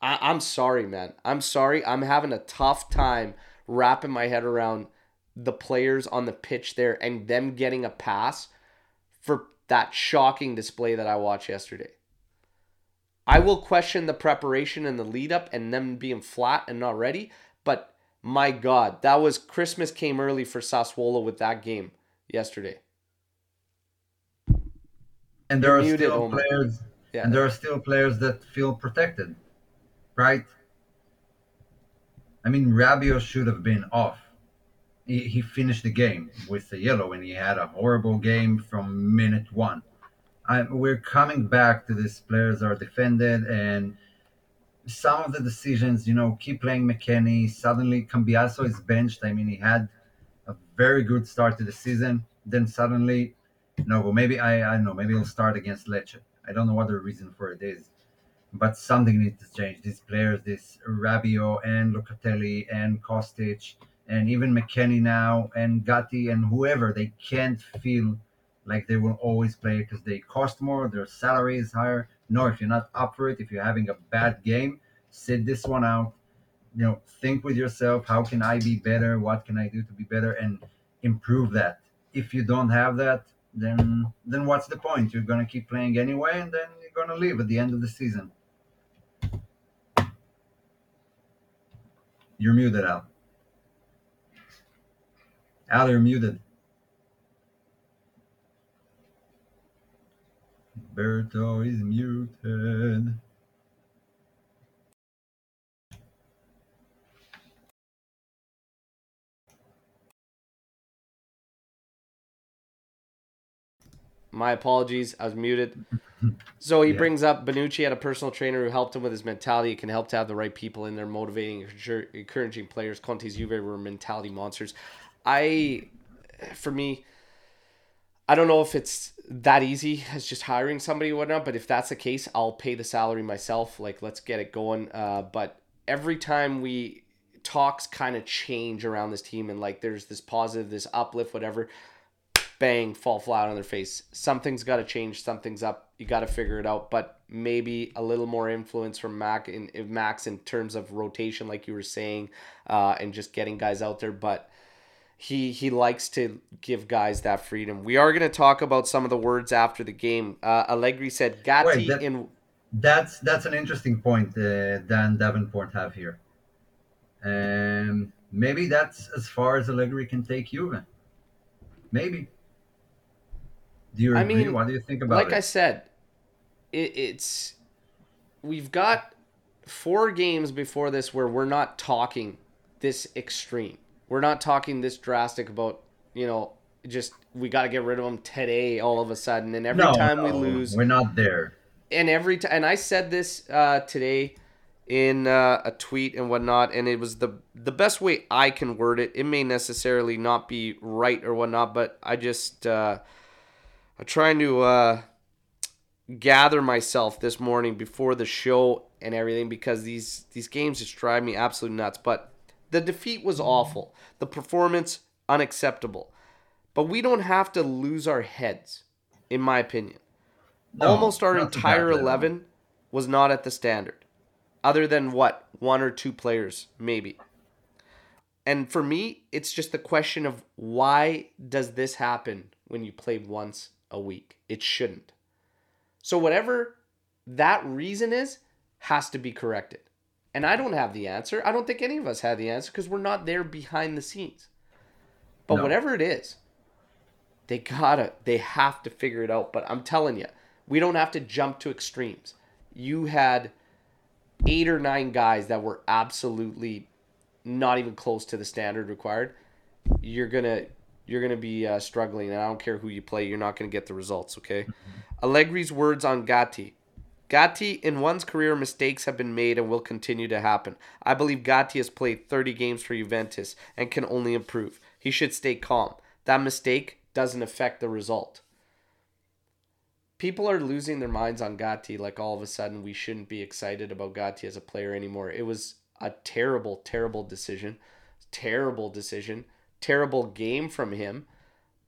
I, I'm sorry, man. I'm sorry. I'm having a tough time wrapping my head around the players on the pitch there and them getting a pass for that shocking display that I watched yesterday. I will question the preparation and the lead up and them being flat and not ready, but my God, that was Christmas came early for Sassuolo with that game yesterday. And there You're are muted, still Omer. players, Yeah. and there are still players that feel protected, right? I mean, Rabiot should have been off. He, he finished the game with a yellow, and he had a horrible game from minute one. I, we're coming back to this. Players are defended, and some of the decisions, you know, keep playing McKennie. Suddenly, Cambiaso is benched. I mean, he had a very good start to the season. Then suddenly, no, well, maybe I, I don't know. Maybe he'll start against Lecce. I don't know what the reason for it is, but something needs to change. These players, this Rabiot and Locatelli and Kostic and even McKennie now and Gatti and whoever, they can't feel like they will always play because they cost more, their salary is higher. No, if you're not up for it, if you're having a bad game, sit this one out. You know, think with yourself, how can I be better? What can I do to be better and improve that? If you don't have that, then then what's the point? You're gonna keep playing anyway, and then you're gonna leave at the end of the season. You're muted, Al. Al, you're muted. Berto is muted. My apologies. I was muted. So he Yeah. brings up Bonucci had a personal trainer who helped him with his mentality. It can help to have the right people in there, motivating, encouraging players. Conte's Juve were mentality monsters. I, for me, I don't know if it's that easy as just hiring somebody or whatnot. But if that's the case, I'll pay the salary myself. Like, let's get it going. Uh, but every time we talks kind of change around this team and like there's this positive, this uplift, whatever, bang, fall flat on their face. Something's got to change. Something's up. You got to figure it out. But maybe a little more influence from Mac in, in Max in terms of rotation, like you were saying, uh, and just getting guys out there. But he he likes to give guys that freedom. We are going to talk about some of the words after the game. Uh, Allegri said Gatti Wait, that- in That's that's an interesting point uh, Dan Davenport have here. Um, maybe that's as far as Allegri can take Juve. Maybe. Do you I agree? mean, what do you think about it? like it? I said, it, it's we've got four games before this where we're not talking this extreme. We're not talking this drastic about you know just we got to get rid of them today all of a sudden and every no, time we lose we're not there. and every time and I said this uh, today in uh, a tweet and whatnot, and it was the the best way I can word it. It may necessarily not be right or whatnot, but I just uh, I'm trying to uh, gather myself this morning before the show and everything because these these games just drive me absolutely nuts. But the defeat was awful. The performance unacceptable. But we don't have to lose our heads, in my opinion No, almost our entire 11 was not at the standard other than what one or two players maybe and for me it's just the question of why does this happen when you play once a week. It shouldn't. So whatever that reason is has to be corrected. And i don't have the answer. I don't think any of us have the answer because we're not there behind the scenes. But No. whatever it is they gotta they have to figure it out. But i'm telling you we don't have to jump to extremes. You had eight or nine guys that were absolutely not even close to the standard required. You're gonna you're gonna be uh, struggling and i don't care who you play you're not gonna get the results okay allegri's words on gatti Gatti, in one's career, mistakes have been made and will continue to happen. I believe Gatti has played 30 games for Juventus and can only improve. He should stay calm. That mistake doesn't affect the result. People are losing their minds on Gatti like all of a sudden we shouldn't be excited about Gatti as a player anymore. It was a terrible, terrible decision. Terrible decision. Terrible game from him.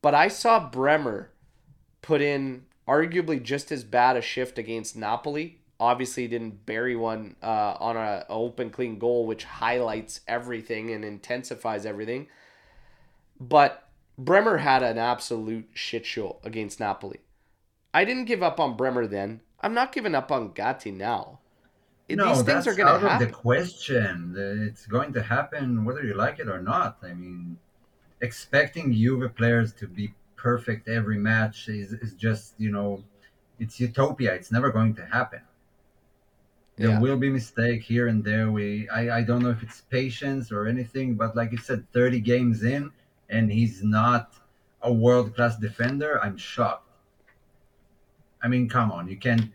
But I saw Bremer put in arguably just as bad a shift against Napoli. Obviously, he didn't bury one uh, on a, a open, clean goal, which highlights everything and intensifies everything. But Bremer had an absolute shit show against Napoli. I didn't give up on Bremer then. I'm not giving up on Gatti now. No, These things that's are going out of the question. It's going to happen whether you like it or not. I mean, expecting Juve players to be perfect every match is, is just, you know, it's utopia. It's never going to happen. There Yeah. will be mistake here and there. We I, I don't know if it's patience or anything, but like you said, 30 games in and he's not a world class defender. I'm shocked. I mean, come on, you can't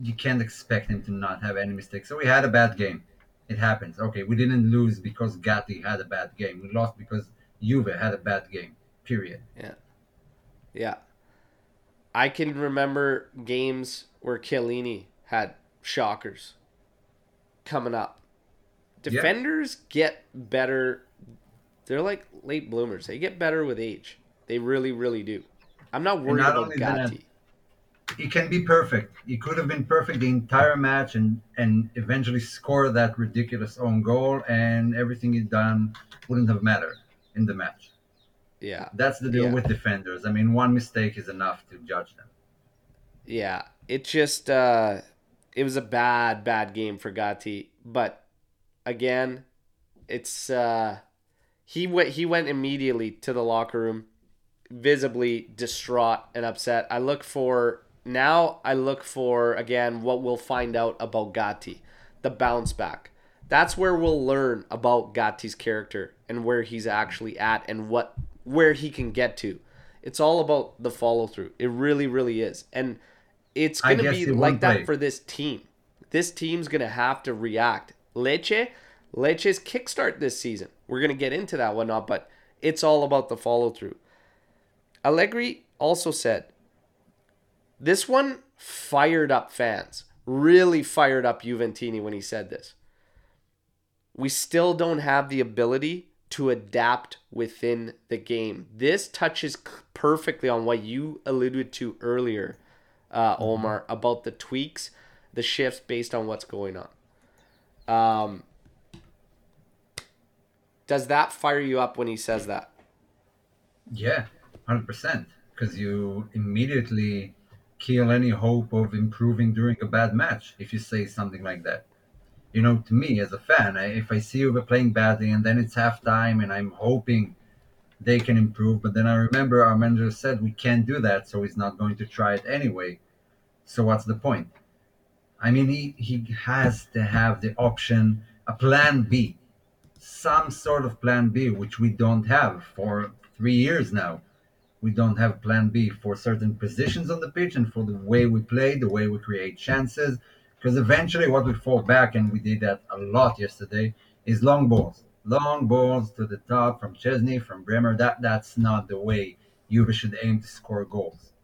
you can't expect him to not have any mistakes. So we had a bad game. It happens. Okay, we didn't lose because Gatti had a bad game. We lost because Juve had a bad game. Period. Yeah. Yeah. I can remember games where Chiellini had shockers coming up. Yeah. Defenders get better. They're like late bloomers. They get better with age. They really, really do. I'm not worried not about that, Gatti. He can be perfect. He could have been perfect the entire match and and eventually score that ridiculous own goal, and everything he'd done wouldn't have mattered in the match. Yeah. That's the deal Yeah. with defenders. I mean, one mistake is enough to judge them. Yeah, it just uh it was a bad bad game for Gatti, but again, it's uh he went he went immediately to the locker room visibly distraught and upset. I look for now I look for again what we'll find out about Gatti, the bounce back. That's where we'll learn about Gatti's character and where he's actually at and what where he can get to. It's all about the follow through. It really, really is. And it's gonna be like that play. for this team. This team's gonna have to react. Lecce, Lecce's kickstart this season. We're gonna get into that whatnot, but it's all about the follow through. Allegri also said, This one fired up fans. Really fired up Juventini when he said this. We still don't have the ability to adapt within the game. This touches perfectly on what you alluded to earlier, uh, Omer, about the tweaks, the shifts based on what's going on. Um, does that fire you up when he says that? Yeah, hundred percent. Because you immediately kill any hope of improving during a bad match if you say something like that. You know, to me as a fan, I, if I see you playing badly and then it's halftime and I'm hoping they can improve, but then I remember our manager said we can't do that, so he's not going to try it anyway. So what's the point? I mean, he, he has to have the option, a plan B, some sort of plan B, which we don't have for three years now. We don't have plan B for certain positions on the pitch and for the way we play, the way we create chances. Because eventually, what we fall back, and we did that a lot yesterday, is long balls. Long balls to the top from Szczesny, from Bremer. That that's not the way Juve should aim to score goals.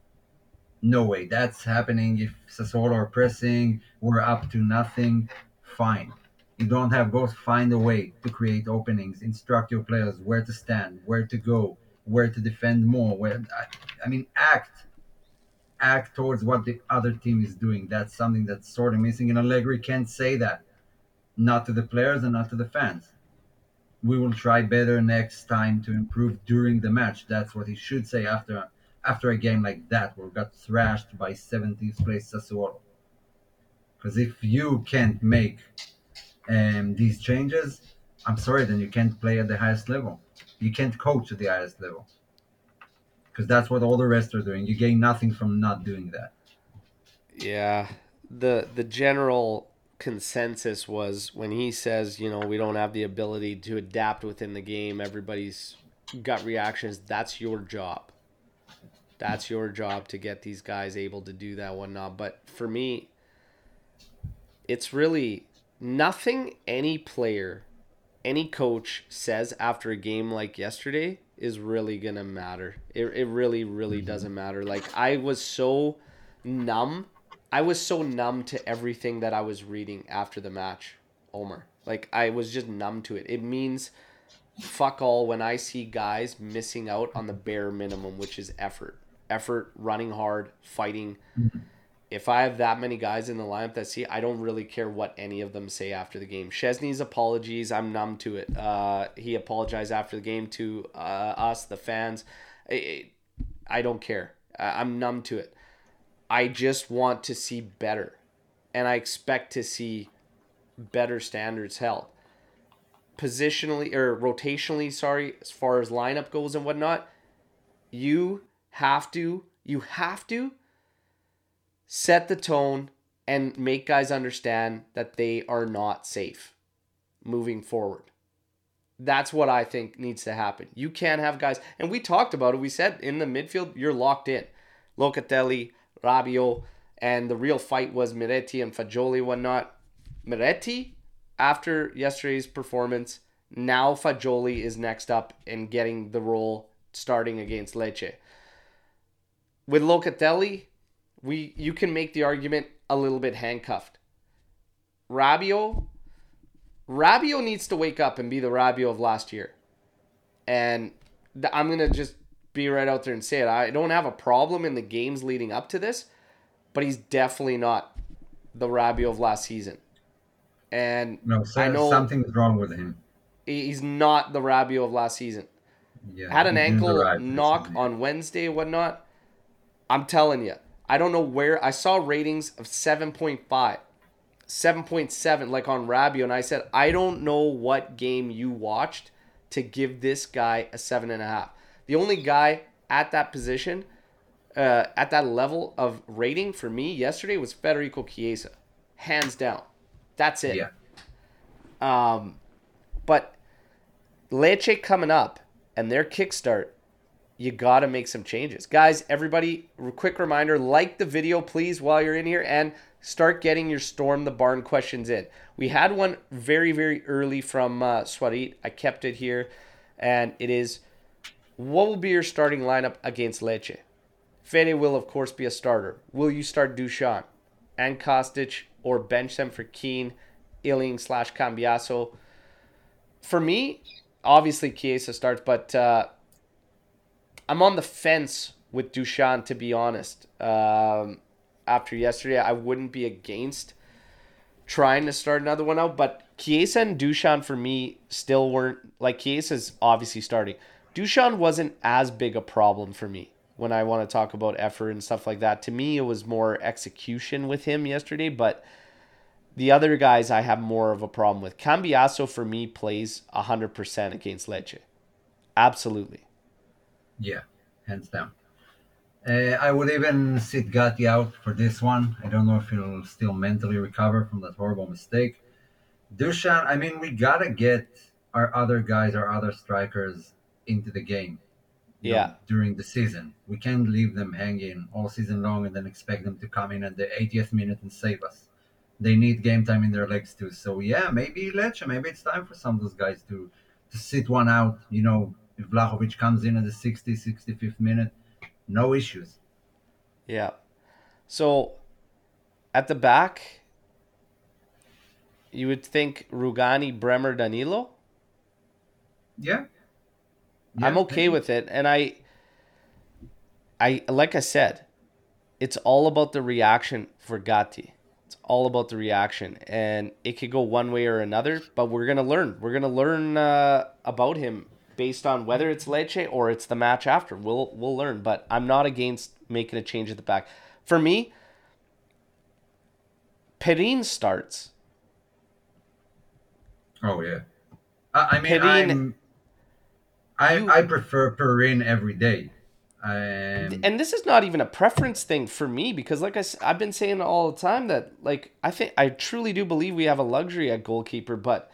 No way. That's happening if Sassuolo are pressing, we're up to nothing. Fine. You don't have goals, find a way to create openings, instruct your players where to stand, where to go, where to defend more. Where I, I mean, act, act towards what the other team is doing. That's something that's sort of missing, and Allegri can't say that, not to the players and not to the fans. We will try better next time to improve during the match. That's what he should say after after a game like that, where we got thrashed by 17th place Sassuolo. Because if you can't make um, these changes, I'm sorry, then you can't play at the highest level. You can't coach at the highest level. Because that's what all the rest are doing. You gain nothing from not doing that. Yeah. The the general consensus was when he says, you know, we don't have the ability to adapt within the game, everybody's gut reactions, that's your job. That's your job to get these guys able to do that whatnot. But for me, it's really nothing any player, any coach says after a game like yesterday is really gonna matter. It, it really, really doesn't matter. Like I was so numb. I was so numb to everything that I was reading after the match, Omer. Like I was just numb to it. It means fuck all when I see guys missing out on the bare minimum, which is effort. Effort, running hard, fighting. Mm-hmm if I have that many guys in the lineup that see, I don't really care what any of them say after the game. Szczesny's apologies, I'm numb to it. Uh, he apologized after the game to uh, us, the fans. I, I don't care. I'm numb to it. I just want to see better, and I expect to see better standards held. Positionally or rotationally, sorry, as far as lineup goes and whatnot, you have to, you have to set the tone and make guys understand that they are not safe moving forward. That's what I think needs to happen. You can't have guys, and we talked about it. We said in the midfield, you're locked in. Locatelli, Rabiot, and the real fight was Miretti and Fagioli, whatnot. Miretti, after yesterday's performance, now Fagioli is next up and getting the role starting against Lecce. With Locatelli, we you can make the argument a little bit handcuffed. Rabiot, Rabiot needs to wake up and be the Rabiot of last year, and I'm gonna just be right out there and say it. I don't have a problem in the games leading up to this, but he's definitely not the Rabiot of last season. And no, so I know something's wrong with him. He's not the Rabiot of last season. Yeah, Had an ankle knock on Wednesday, whatnot. I'm telling you, I don't know where I saw ratings of 7.5, 7.7 like on Rabiot, and I said I don't know what game you watched to give this guy a seven and a half. The only guy at that position, uh, at that level of rating for me yesterday was Federico Chiesa, hands down. That's it. Yeah. Um, but Lecce coming up and their kickstart you got to make some changes. Guys, everybody, quick reminder like the video, please, while you're in here and start getting your Storm the Barn questions in. We had one very, very early from uh, Swarit. I kept it here, and it is what will be your starting lineup against Lecce? Fede will, of course, be a starter. Will you start Dusan and Kostic or bench them for Kean, Iling slash Cambiaso? For me, obviously Chiesa starts, but uh, I'm on the fence with Dusan, to be honest. Um, after yesterday, I wouldn't be against trying to start another one out, but Chiesa and Dusan for me still weren't like Chiesa's obviously starting. Dusan wasn't as big a problem for me when I want to talk about effort and stuff like that. To me, it was more execution with him yesterday, but the other guys I have more of a problem with. Cambiaso for me plays 100% against Lecce. Absolutely. Yeah, hands down. Uh, I would even sit Gatti out for this one. I don't know if he'll still mentally recover from that horrible mistake. Dusan, I mean, we gotta get our other guys, our other strikers into the game. you know, Yeah. during the season, we can't leave them hanging all season long and then expect them to come in at the 80th minute and save us. They need game time in their legs too. So yeah, maybe Lecce, maybe it's time for some of those guys to to sit one out. You know, if Vlahovic comes in at the 60, 65th minute, no issues. Yeah. So at the back, you would think Rugani, Bremer, Danilo. Yeah. I'm okay with it, and I, I like I said, it's all about the reaction for Gatti. It's all about the reaction, and it could go one way or another. But we're gonna learn. We're gonna learn uh, about him based on whether it's Lecce or it's the match after. We'll we'll learn. But I'm not against making a change at the back. For me, Perin starts. Oh yeah. I, I mean, Perin- I'm, I You- I prefer Perin every day. Um, and this is not even a preference thing for me because like I, I, have been saying all the time that like i think i truly do believe we have a luxury at goalkeeper but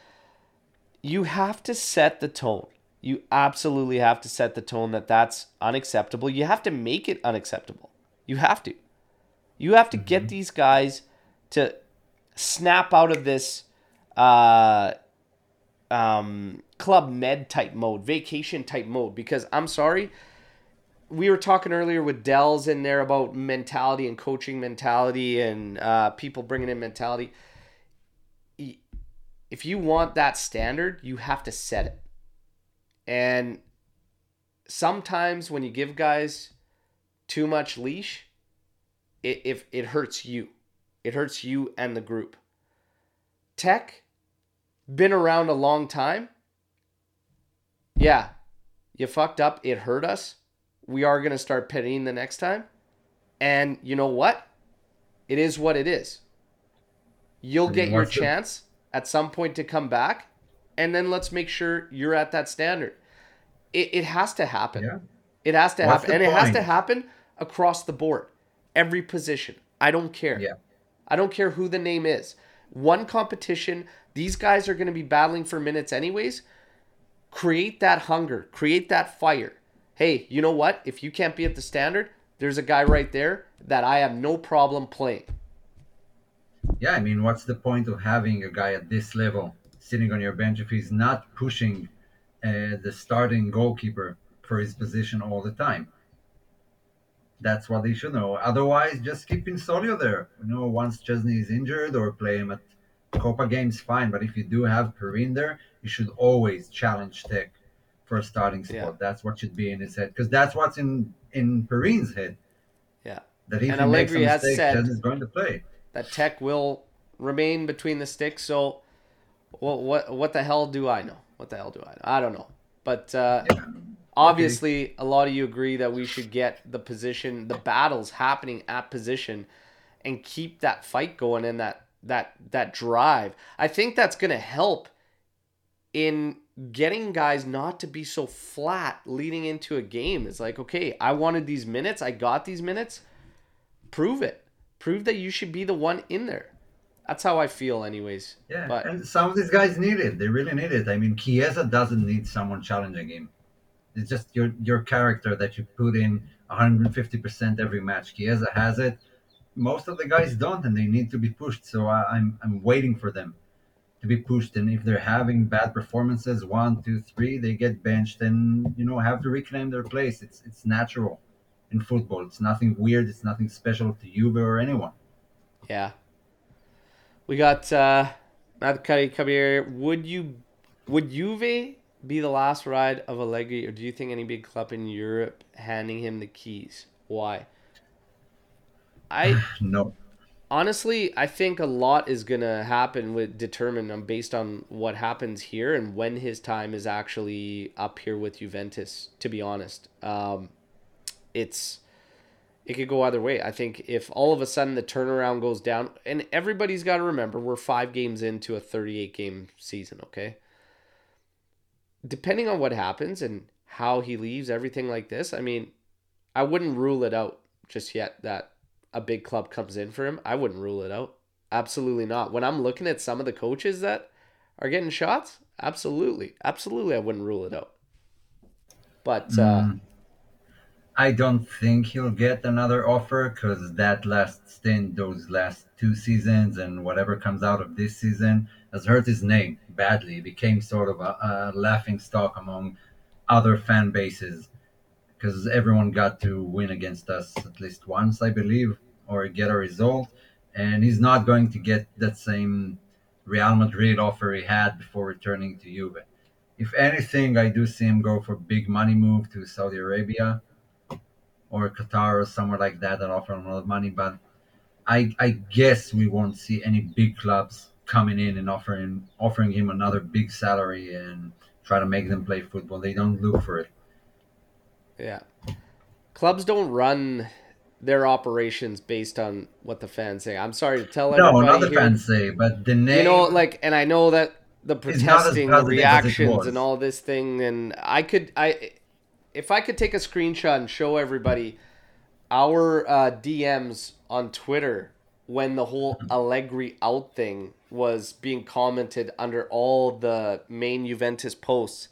you have to set the tone you absolutely have to set the tone that that's unacceptable you have to make it unacceptable you have to you have to get these guys to snap out of this uh um club med type mode vacation type mode because i'm sorry we were talking earlier with Dell's in there about mentality and coaching mentality and uh, people bringing in mentality. If you want that standard, you have to set it. And sometimes when you give guys too much leash, it, if it hurts you, it hurts you and the group. Tek, been around a long time. Yeah, you fucked up. It hurt us we are going to start pitting the next time. And you know what? It is what it is. You'll get your chance at some point to come back, and then let's make sure you're at that standard. It, it has to happen. Yeah. It has to What's happen. And it has to happen across the board. Every position. I don't care. Yeah. I don't care who the name is. One competition, these guys are going to be battling for minutes anyways. Create that hunger, create that fire. Hey, you know what? If you can't be at the standard, there's a guy right there that I have no problem playing. yeah, I mean, what's the point of having a guy at this level sitting on your bench if he's not pushing Uh, the starting goalkeeper for his position all the time? That's what they should know. Otherwise, just keep Pinsoglio there. You know, once Szczesny is injured or play him at Copa games, fine. But if you do have Perin there, you should always challenge Tek for a starting spot. Yeah. That's what should be in his head because that's what's in in Perin's head. Yeah. That if And he makes a Allegri has mistake, said- Szczesny's going to play. That Tek will remain between the sticks. So, what what what the hell do I know? What the hell do I know? I don't know. But uh, obviously, a lot of you agree that we should get the position, the battles happening at position, and keep that fight going and that that that drive. I think that's going to help in getting guys not to be so flat leading into a game. It's like, okay, I wanted these minutes, I got these minutes. Prove it. Prove that you should be the one in there. That's how I feel, anyways. Yeah, But and some of these guys need it. They really need it. I mean, Chiesa doesn't need someone challenging him. It's just your your character that you put in 150% every match. Chiesa has it. Most of the guys don't, and they need to be pushed. So I, I'm I'm waiting for them to be pushed. And if they're having bad performances, one, two, three, they get benched and you know have to reclaim their place. It's it's natural. in football. It's nothing weird. It's nothing special to Juve or anyone. Yeah. We got uh Matt Cuddy come here. Would you would Juve be the last ride of Allegri, or do you think any big club in Europe handing him the keys? Why? I No, honestly, I think a lot is gonna happen with determined on based on what happens here and when his time is actually up here with Juventus. To be honest, um, it's it could go either way. I think if all of a sudden the turnaround goes down, and everybody's got to remember we're five games into a thirty-eight game season. Okay, depending on what happens and how he leaves, everything like this. I mean, I wouldn't rule it out just yet that a big club comes in for him, I wouldn't rule it out. Absolutely not. When I'm looking at some of the coaches that are getting shots, absolutely, absolutely, I wouldn't rule it out. But uh, Mm. I don't think he'll get another offer because that last stint, those last two seasons, and whatever comes out of this season has hurt his name badly. It became sort of a, a laughing stock among other fan bases because everyone got to win against us at least once, I believe, or get a result. And he's not going to get that same Real Madrid offer he had before returning to Juve. If anything, I do see him go for big money move to Saudi Arabia or Qatar or somewhere like that that offer him a lot of money. But I, I guess we won't see any big clubs coming in and offering offering him another big salary and try to make them play football. They don't look for it. yeah, clubs don't run their operations based on what the fans say. I'm sorry to tell everybody. No, everybody another here. fans say, but the name. you know like and i know that the not protesting the positive as it reactions and all this thing and i could i if i could take a screenshot and show everybody our uh, dms on twitter when the whole allegri out thing was being commented under all the main juventus posts.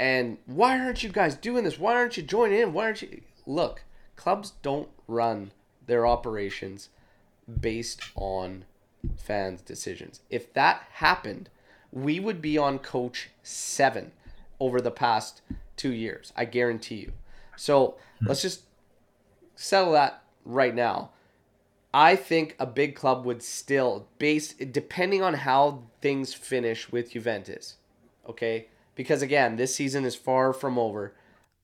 And why aren't you guys doing this? Why aren't you joining in? Why aren't you look clubs don't run their operations based on fans' decisions. If that happened, we would be on coach seven over the past two years. I guarantee you. So let's just settle that right now. I think a big club would still base depending on how things finish with Juventus. Okay? Because again, this season is far from over.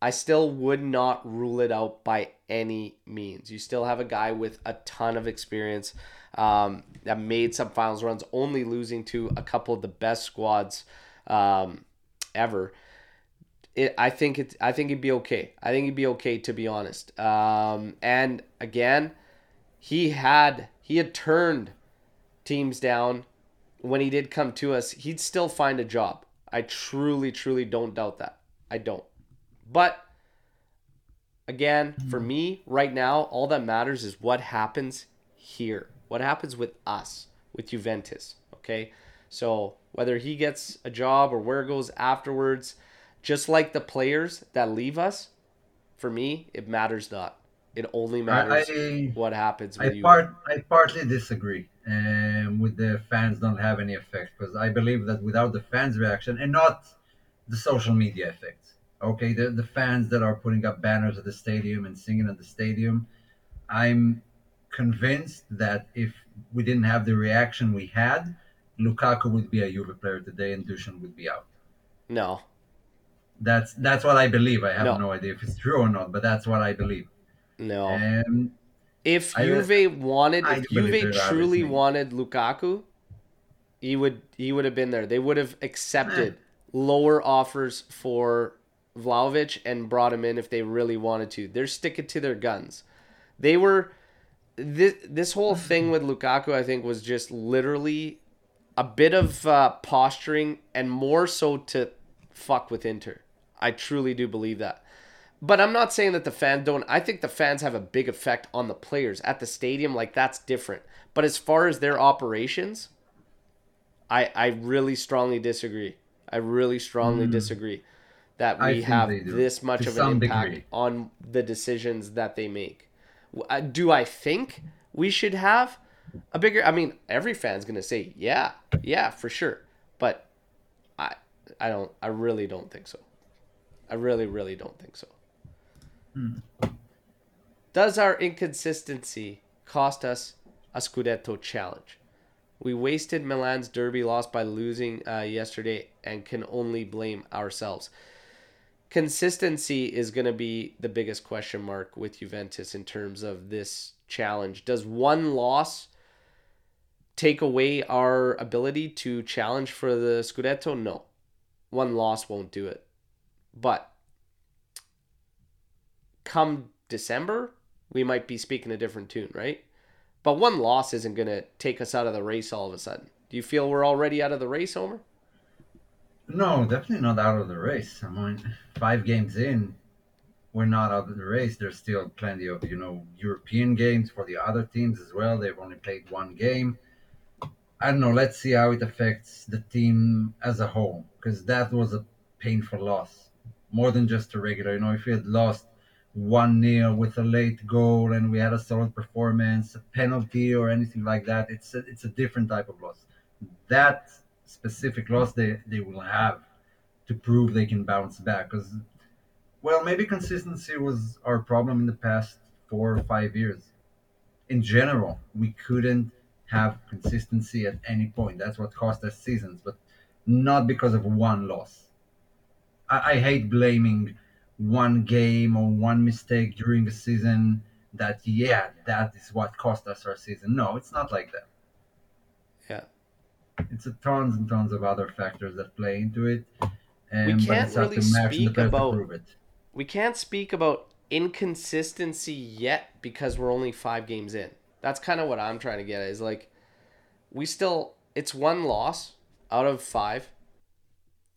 I still would not rule it out by any means. You still have a guy with a ton of experience um, that made some finals runs, only losing to a couple of the best squads um, ever. It, I think it. I think he'd be okay. I think he'd be okay to be honest. Um, and again, he had he had turned teams down when he did come to us. He'd still find a job. I truly, truly don't doubt that. I don't. But again, for me right now, all that matters is what happens here. What happens with us, with Juventus, okay? So, whether he gets a job or where it goes afterwards, just like the players that leave us, for me, it matters not. It only matters I, what happens I with you. part I partly disagree um, with the fans don't have any effect because I believe that without the fans' reaction and not the social media effects, okay, the the fans that are putting up banners at the stadium and singing at the stadium, I'm convinced that if we didn't have the reaction we had, Lukaku would be a Juve player today and Dusan would be out. No, That's that's what I believe. I have No. no, idea if it's true or not, but that's what I believe. no. Um, If I- Juve wanted, I if Juve truly wanted Lukaku, he would he would have been there. They would have Eh. accepted lower offers for Vlahovic and brought him in if they really wanted to. They're sticking to their guns. They were this this whole thing with Lukaku. I think was just literally a bit of uh, posturing and more so to fuck with Inter. I truly do believe that. But I'm not saying that the fans don't. I think the fans have a big effect on the players at the stadium. Like that's different. But as far as their operations, I I really strongly disagree. I really strongly disagree that. We have this much to of an impact degree. on the decisions that they make. Uh, Do I think we should have a bigger? I mean, every fan's gonna say, yeah, yeah, for sure. But I I don't. I really don't think so. I really, really don't think so. Does our inconsistency cost us a Scudetto challenge? We wasted Milan's derby loss by losing uh, yesterday and can only blame ourselves. Consistency is going to be the biggest question mark with Juventus in terms of this challenge. Does one loss take away our ability to challenge for the Scudetto? No. One loss won't do it. But come December, we might be speaking a different tune, right? But one loss isn't going to take us out of the race all of a sudden. Do you feel we're already out of the race, Omer? No, definitely not out of the race. I mean, five games in, we're not out of the race. There's still plenty of, you know, European games for the other teams as well. They've only played one game. I don't know. Let's see how it affects the team as a whole, because that was a painful loss, more than just a regular. You know, if we had lost one nil with a late goal and we had a solid performance, a penalty or anything like that, it's a, it's a different type of loss. That specific loss they, they will have to prove they can bounce back. Because, well, maybe consistency was our problem in the past four or five years. In general, we couldn't have consistency at any point. That's what cost us seasons, but not because of one loss. I, I hate blaming one game or one mistake during the season that yeah that is what cost us our season. No it's not like that. Yeah. It's a tons and tons of other factors that play into it and we can't really speak about we can't speak about inconsistency yet because we're only five games in. That's kind of what i'm trying to get at is like we still it's one loss out of five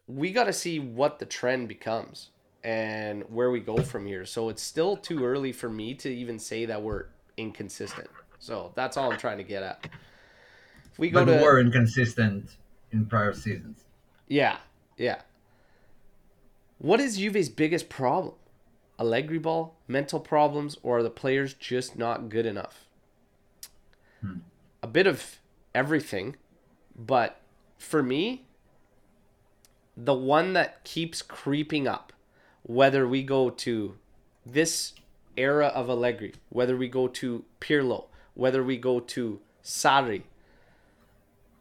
we got to see what the trend becomes and where we go from here. So it's still too early for me to even say that we're inconsistent. So that's all I'm trying to get at. If we go but to we're inconsistent in prior seasons. Yeah, yeah. What is Juve's biggest problem? Allegri ball, mental problems, or are the players just not good enough? Hmm. A bit of everything, but for me, the one that keeps creeping up whether we go to this era of Allegri, whether we go to Pirlo, whether we go to Sarri,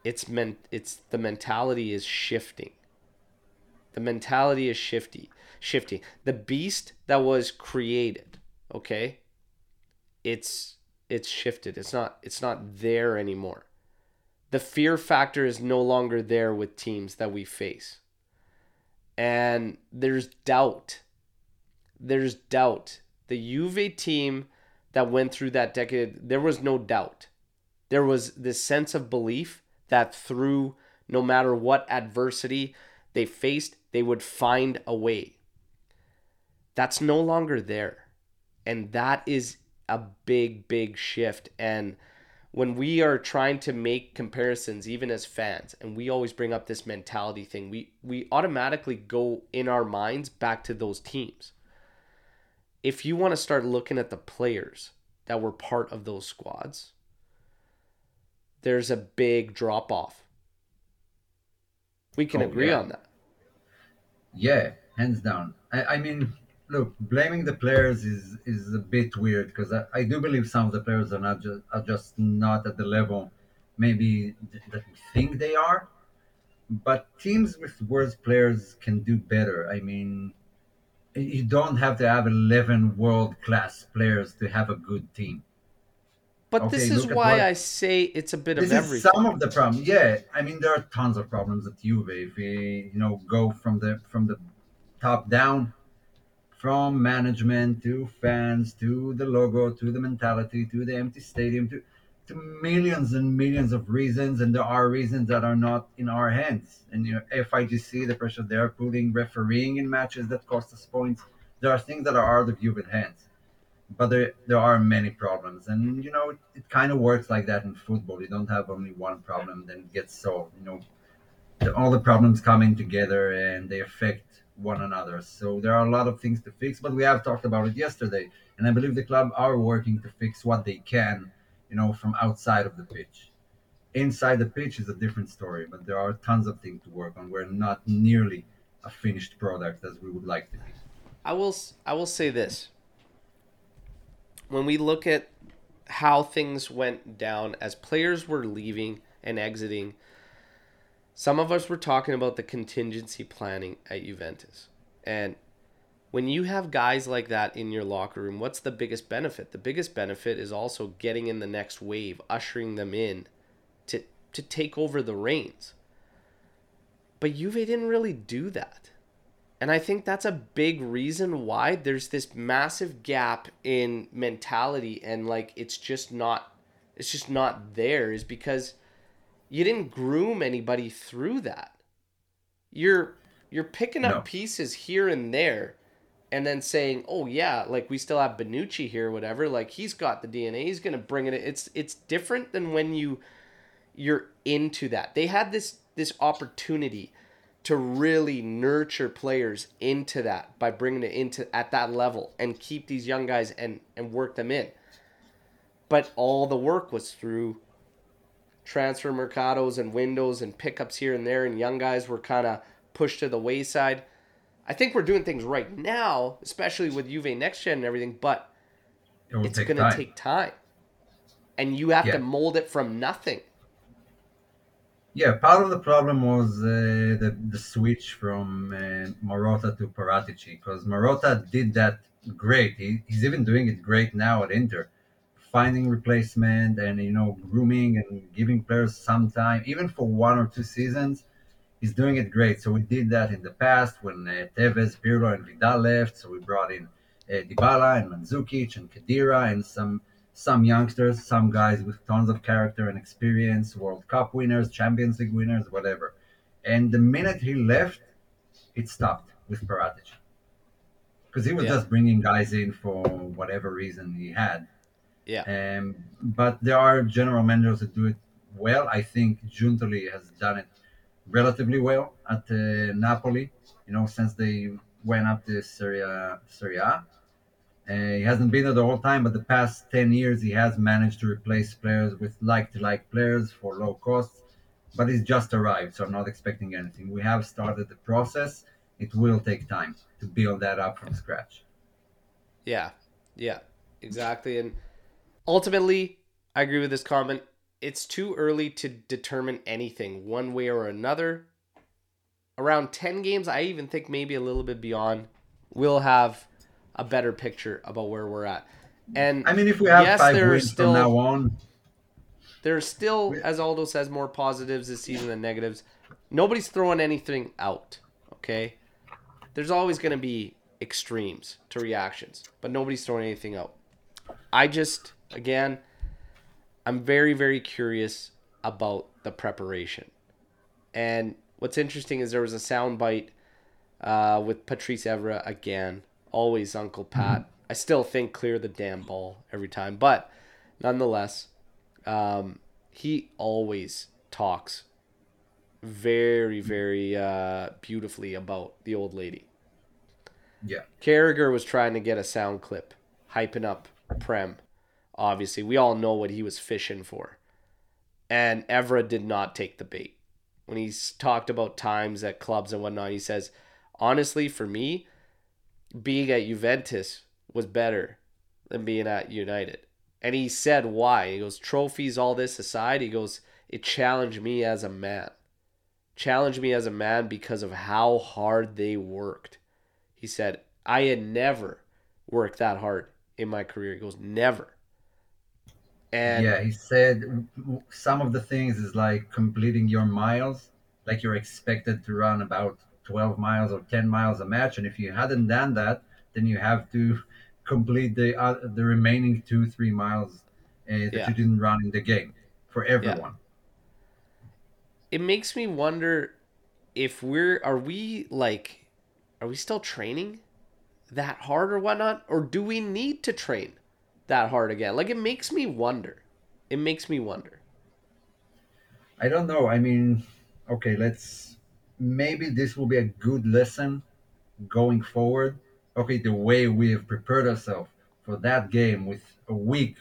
it's meant it's the mentality is shifting. The mentality is shifty, shifting. The beast that was created, okay? It's it's shifted. It's not it's not there anymore. The fear factor is no longer there with teams that we face and there's doubt. There's doubt. The Juve team that went through that decade, there was no doubt. There was this sense of belief that through no matter what adversity they faced, they would find a way. That's no longer there. And that is a big, big shift. And when we are trying to make comparisons even as fans and we always bring up this mentality thing we we automatically go in our minds back to those teams. If you want to start looking at the players that were part of those squads there's a big drop off. We can oh, agree yeah. on that. Yeah hands down. I, I mean look, blaming the players is is a bit weird because I, I do believe some of the players are not just are just not at the level maybe that we think they are. But teams with worse players can do better. I mean, you don't have to have eleven world class players to have a good team. But okay, this is why what, I say it's a bit of everything. some of the problem. Yeah, I mean there are tons of problems at Juve. If we you know go from the from the top down, from management to fans to the logo to the mentality to the empty stadium to to millions and millions of reasons and there are reasons that are not in our hands. And you know FIGC the pressure they're putting refereeing in matches that cost us points there are things that are out of human hands. But there there are many problems and you know it, it kind of works like that in football. You don't have only one problem then it gets solved you know. The, all the problems coming together and they affect one another. So there are a lot of things to fix, but we have talked about it yesterday, and I believe the club are working to fix what they can, you know, from outside of the pitch. Inside the pitch is a different story, but there are tons of things to work on. We're not nearly a finished product as we would like to be. I will I will say this. when we look at how things went down as players were leaving and exiting, some of us were talking about the contingency planning at Juventus. And when you have guys like that in your locker room, what's the biggest benefit? The biggest benefit is also getting in the next wave, ushering them in to to take over the reins. But Juve didn't really do that. And I think that's a big reason why there's this massive gap in mentality and like it's just not it's just not there is because you didn't groom anybody through that. You're you're picking up No. pieces here and there and then saying, "Oh yeah, like we still have Bonucci here whatever, like he's got the DNA, he's going to bring it it's it's different than when you you're into that. They had this this opportunity to really nurture players into that by bringing it into at that level and keep these young guys and and work them in. But all the work was through transfer mercados and windows and pickups here and there, and young guys were kind of pushed to the wayside. I think we're doing things right now, especially with Juve Next Gen and everything, but It it's going to take time. And you have Yeah. to mold it from nothing. Yeah, part of the problem was uh, the the switch from uh, Marotta to Paratici because Marotta did that great. He, he's even doing it great now at Inter, finding replacement and you know grooming and giving players some time, even for one or two seasons. He's doing it great. So we did that in the past when uh, Tevez, Pirlo, and Vidal left. So we brought in uh, Dybala and Mandzukic and Khedira and some some youngsters, some guys with tons of character and experience, World Cup winners, Champions League winners, whatever. And the minute he left, it stopped with Paratic. Because he was Yeah. just bringing guys in for whatever reason he had. Yeah. Um, but there are general managers that do it well. I think Giuntoli has done it relatively well at uh, Napoli, you know, since they went up to Serie, Serie A. Uh, he hasn't been there the whole time, but the past 10 years he has managed to replace players with like to like players for low costs. But he's just arrived, so I'm not expecting anything. We have started the process. It will take time to build that up from scratch. Yeah, yeah, exactly. And ultimately, I agree with this comment. It's too early to determine anything one way or another. Around 10 games, I even think maybe a little bit beyond, we'll have a better picture about where we're at. And I mean, if we have Yes, five there wins still- from now on, there's still, as Aldo says, more positives this season than negatives. Nobody's throwing anything out, okay? There's always going to be extremes to reactions, but nobody's throwing anything out. I just, again, I'm very, very curious about the preparation. And what's interesting is there was a soundbite uh, with Patrice Evra again, always Uncle Pat. I still think clear the damn ball every time, but nonetheless, um, he always talks very, very uh, beautifully about the old lady. yeah. Carragher was trying to get a sound clip, hyping up Prem. Obviously, we all know what he was fishing for. And Evra did not take the bait. When he's talked about times at clubs and whatnot, he says, honestly, for me, being at Juventus was better than being at United. And he said why. He goes, trophies, all this aside, he goes, it challenged me as a man. Challenged me as a man because of how hard they worked. He said, I had never worked that hard in my career. He goes, never. And yeah, he said some of the things is like completing your miles, like you're expected to run about 12 miles or 10 miles a match, and if you hadn't done that, then you have to complete the uh, the remaining two three miles uh, that Yeah. you didn't run in the game for everyone. it makes me wonder if we're are we like are we still training that hard or whatnot or do we need to train that hard again like it makes me wonder it makes me wonder I don't know. I mean, okay, let's maybe this will be a good lesson going forward. Okay, the way we have prepared ourselves for that game with a week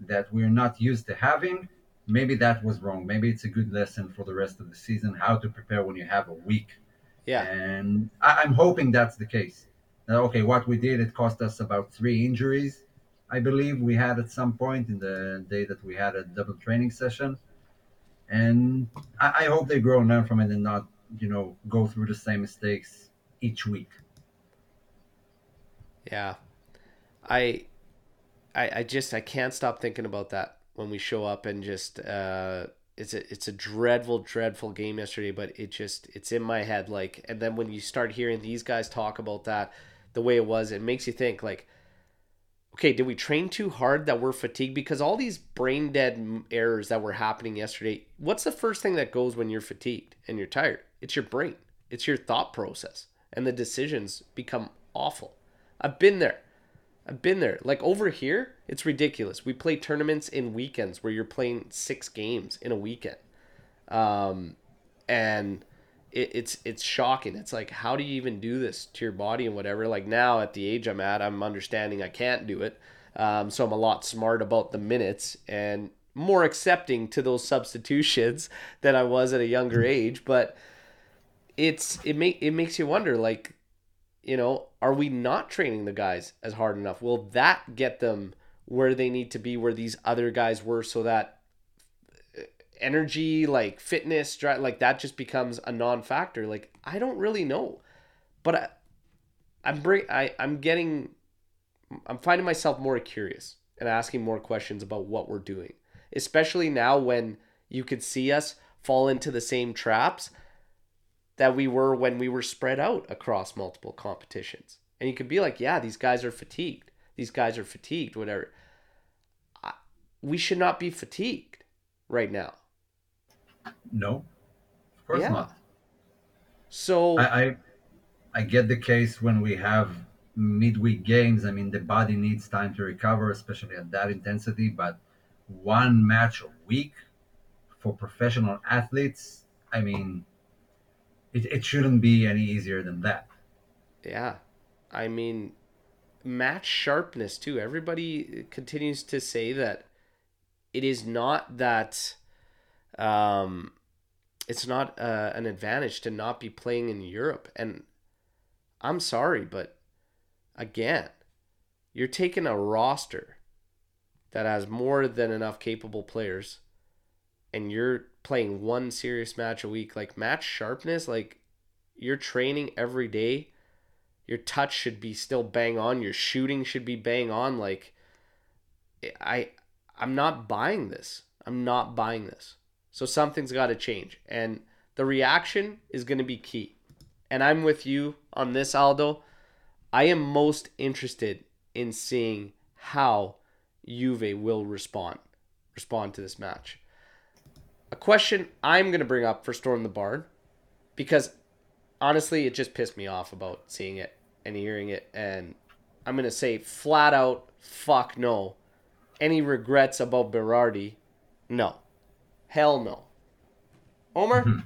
that we're not used to having, maybe that was wrong. Maybe it's a good lesson for the rest of the season how to prepare when you have a week. yeah And I, I'm hoping that's the case. Now, okay, what we did, it cost us about three injuries. I believe we had at some point in the day that we had a double training session. And I, I hope they grow and learn from it and not, you know, go through the same mistakes each week. Yeah. I I I just I can't stop thinking about that when we show up and just uh it's a it's a dreadful dreadful game yesterday but it just it's in my head like and then when you start hearing these guys talk about that the way it was it makes you think like okay did we train too hard that we're fatigued? Because all these brain dead errors that were happening yesterday what's the first thing that goes when you're fatigued and you're tired? It's your brain. It's your thought process. And the decisions become awful. I've been there. I've been there. Like over here, it's ridiculous. We play tournaments in weekends where you're playing six games in a weekend, um, and it, it's it's shocking. It's like how do you even do this to your body and whatever? Like now at the age I'm at, I'm understanding I can't do it, um, so I'm a lot smart about the minutes and more accepting to those substitutions than I was at a younger age. But it's it make it makes you wonder like you know, are we not training the guys as hard enough? Will that get them where they need to be, where these other guys were, so that energy, like fitness, like that just becomes a non-factor? Like I don't really know, but I, I'm bring, I, I'm getting, I'm finding myself more curious and asking more questions about what we're doing, especially now when you could see us fall into the same traps that we were when we were spread out across multiple competitions. And you could be like, yeah, these guys are fatigued. These guys are fatigued, whatever. I, we should not be fatigued right now. No, of course yeah. not. So I, I I get the case when we have midweek games. I mean, the body needs time to recover, especially at that intensity. But one match a week for professional athletes, I mean, it, it shouldn't be any easier than that. Yeah. I mean, match sharpness, too. Everybody continues to say that it is not that. Um, it's not uh, an advantage to not be playing in Europe. And I'm sorry, but again, you're taking a roster that has more than enough capable players and you're playing one serious match a week, like match sharpness, like you're training every day. Your touch should be still bang on. Your shooting should be bang on. Like I I'm not buying this. I'm not buying this. So something's got to change. And the reaction is going to be key. And I'm with you on this, Aldo. I am most interested in seeing how Juve will respond respond to this match a question I'm going to bring up for Storm the Barn because honestly, it just pissed me off about seeing it and hearing it. And I'm going to say flat out, fuck no. Any regrets about Berardi? No. Hell no. Omer? Hmm.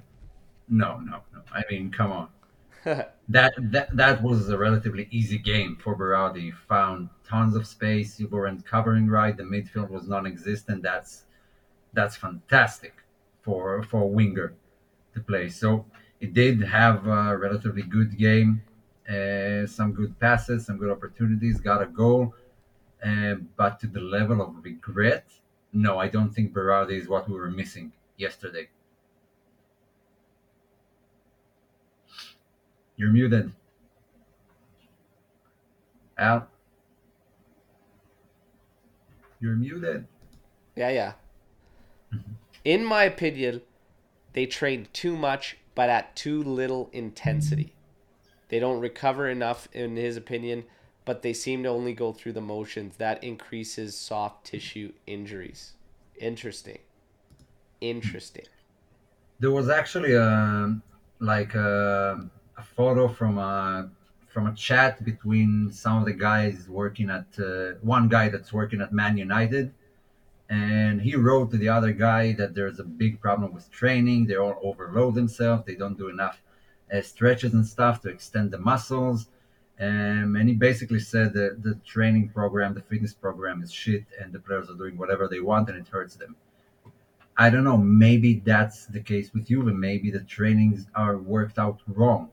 No, no, no. I mean, come on. that that that was a relatively easy game for Berardi. Found tons of space. You weren't covering right. The midfield was non-existent. That's that's fantastic for for a winger to play. So it did have a relatively good game, uh, some good passes, some good opportunities, got a goal, uh, but to the level of regret, no, I don't think Berardi is what we were missing yesterday. You're muted. Al? You're muted. Yeah, yeah. Mm-hmm in my opinion, they train too much but at too little intensity. They don't recover enough, in his opinion, but they seem to only go through the motions. That increases soft tissue injuries. Interesting. Interesting. There was actually a like a, a photo from a from a chat between some of the guys working at uh, one guy that's working at Man United and he wrote to the other guy that there's a big problem with training they all overload themselves they don't do enough uh, stretches and stuff to extend the muscles um, and he basically said that the training program the fitness program is shit and the players are doing whatever they want and it hurts them. I don't know maybe that's the case with and maybe the trainings are worked out wrong.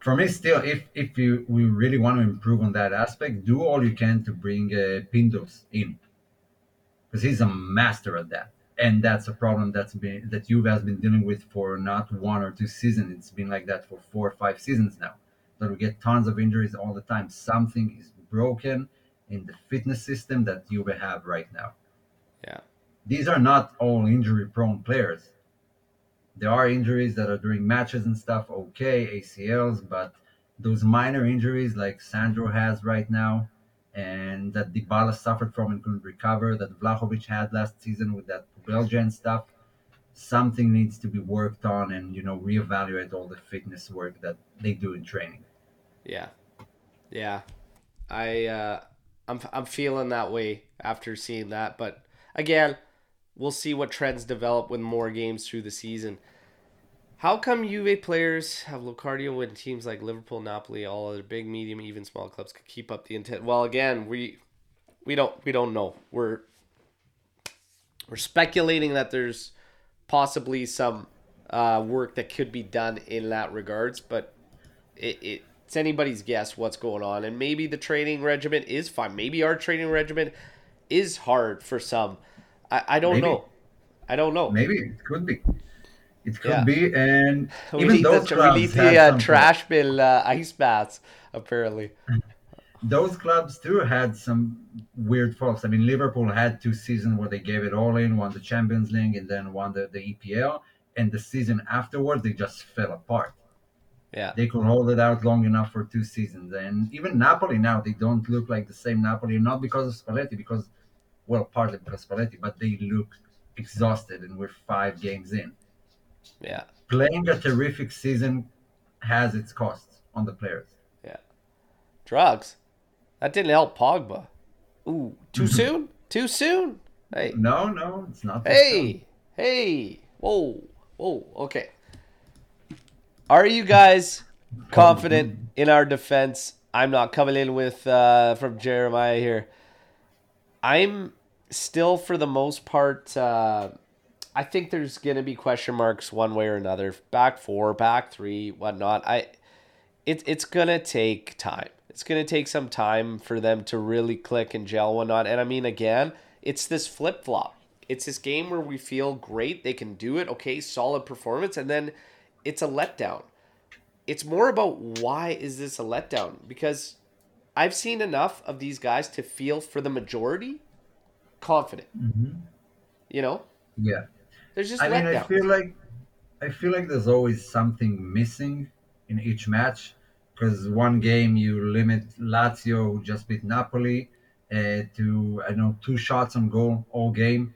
For me, still, if if you we really want to improve on that aspect, do all you can to bring uh, Pintus in, because he's a master at that, and that's a problem that's been that Juve has been dealing with for not one or two seasons. It's been like that for four or five seasons now. That we get tons of injuries all the time. Something is broken in the fitness system that Juve have right now. Yeah. These are not all injury-prone players there are injuries that are during matches and stuff, okay, ACLs, but those minor injuries like Sandro has right now, and that Dybala suffered from and couldn't recover, that Vlahovic had last season with that Belgian stuff, something needs to be worked on and you know reevaluate all the fitness work that they do in training. Yeah, yeah, I uh, I'm I'm feeling that way after seeing that, but again we'll see what trends develop with more games through the season. How come Juve players have low cardio when teams like Liverpool, Napoli, all other big, medium, even small clubs could keep up the intent? Well, again, we we don't we don't know. We're we're speculating that there's possibly some uh, work that could be done in that regards, but it, it it's anybody's guess what's going on, and maybe the training regimen is fine. Maybe our training regimen is hard for some I, I don't Maybe. know. I don't know. Maybe it could be. It could Yeah. be, and we even need those the, we need the uh, trash bill uh, ice baths apparently. those clubs too had some weird faults. I mean, Liverpool had two seasons where they gave it all in, won the Champions League, and then won the, the EPL. And the season afterward, they just fell apart. Yeah, They could hold it out long enough for two seasons. And even Napoli now, they don't look like the same Napoli, not because of Spalletti, because, well, partly because Spalletti, but they look exhausted, and we're five games in. yeah, Playing a terrific season has its costs on the players. Yeah. Drugs. That didn't help Pogba. Ooh, too soon? Too soon? Hey, No, no, it's not. hey, hey! Whoa, whoa. Okay. Are you guys confident in our defense? I'm not coming in with uh, from Jeremiah here. I'm still, for the most part, uh, I think there's gonna be question marks one way or another. Back four, back three, whatnot. I, it, it's gonna take time. It's gonna take some time for them to really click and gel, whatnot. And I mean, again, it's this flip flop. It's this game where we feel great, they can do it, okay, solid performance, and then it's a letdown. It's more about why is this a letdown? Because I've seen enough of these guys to feel for the majority confident. You know, Yeah. there's just I mean, I feel like I feel like there's always something missing in each match because one game you limit Lazio, who just beat Napoli, uh, to I don't know two shots on goal all game.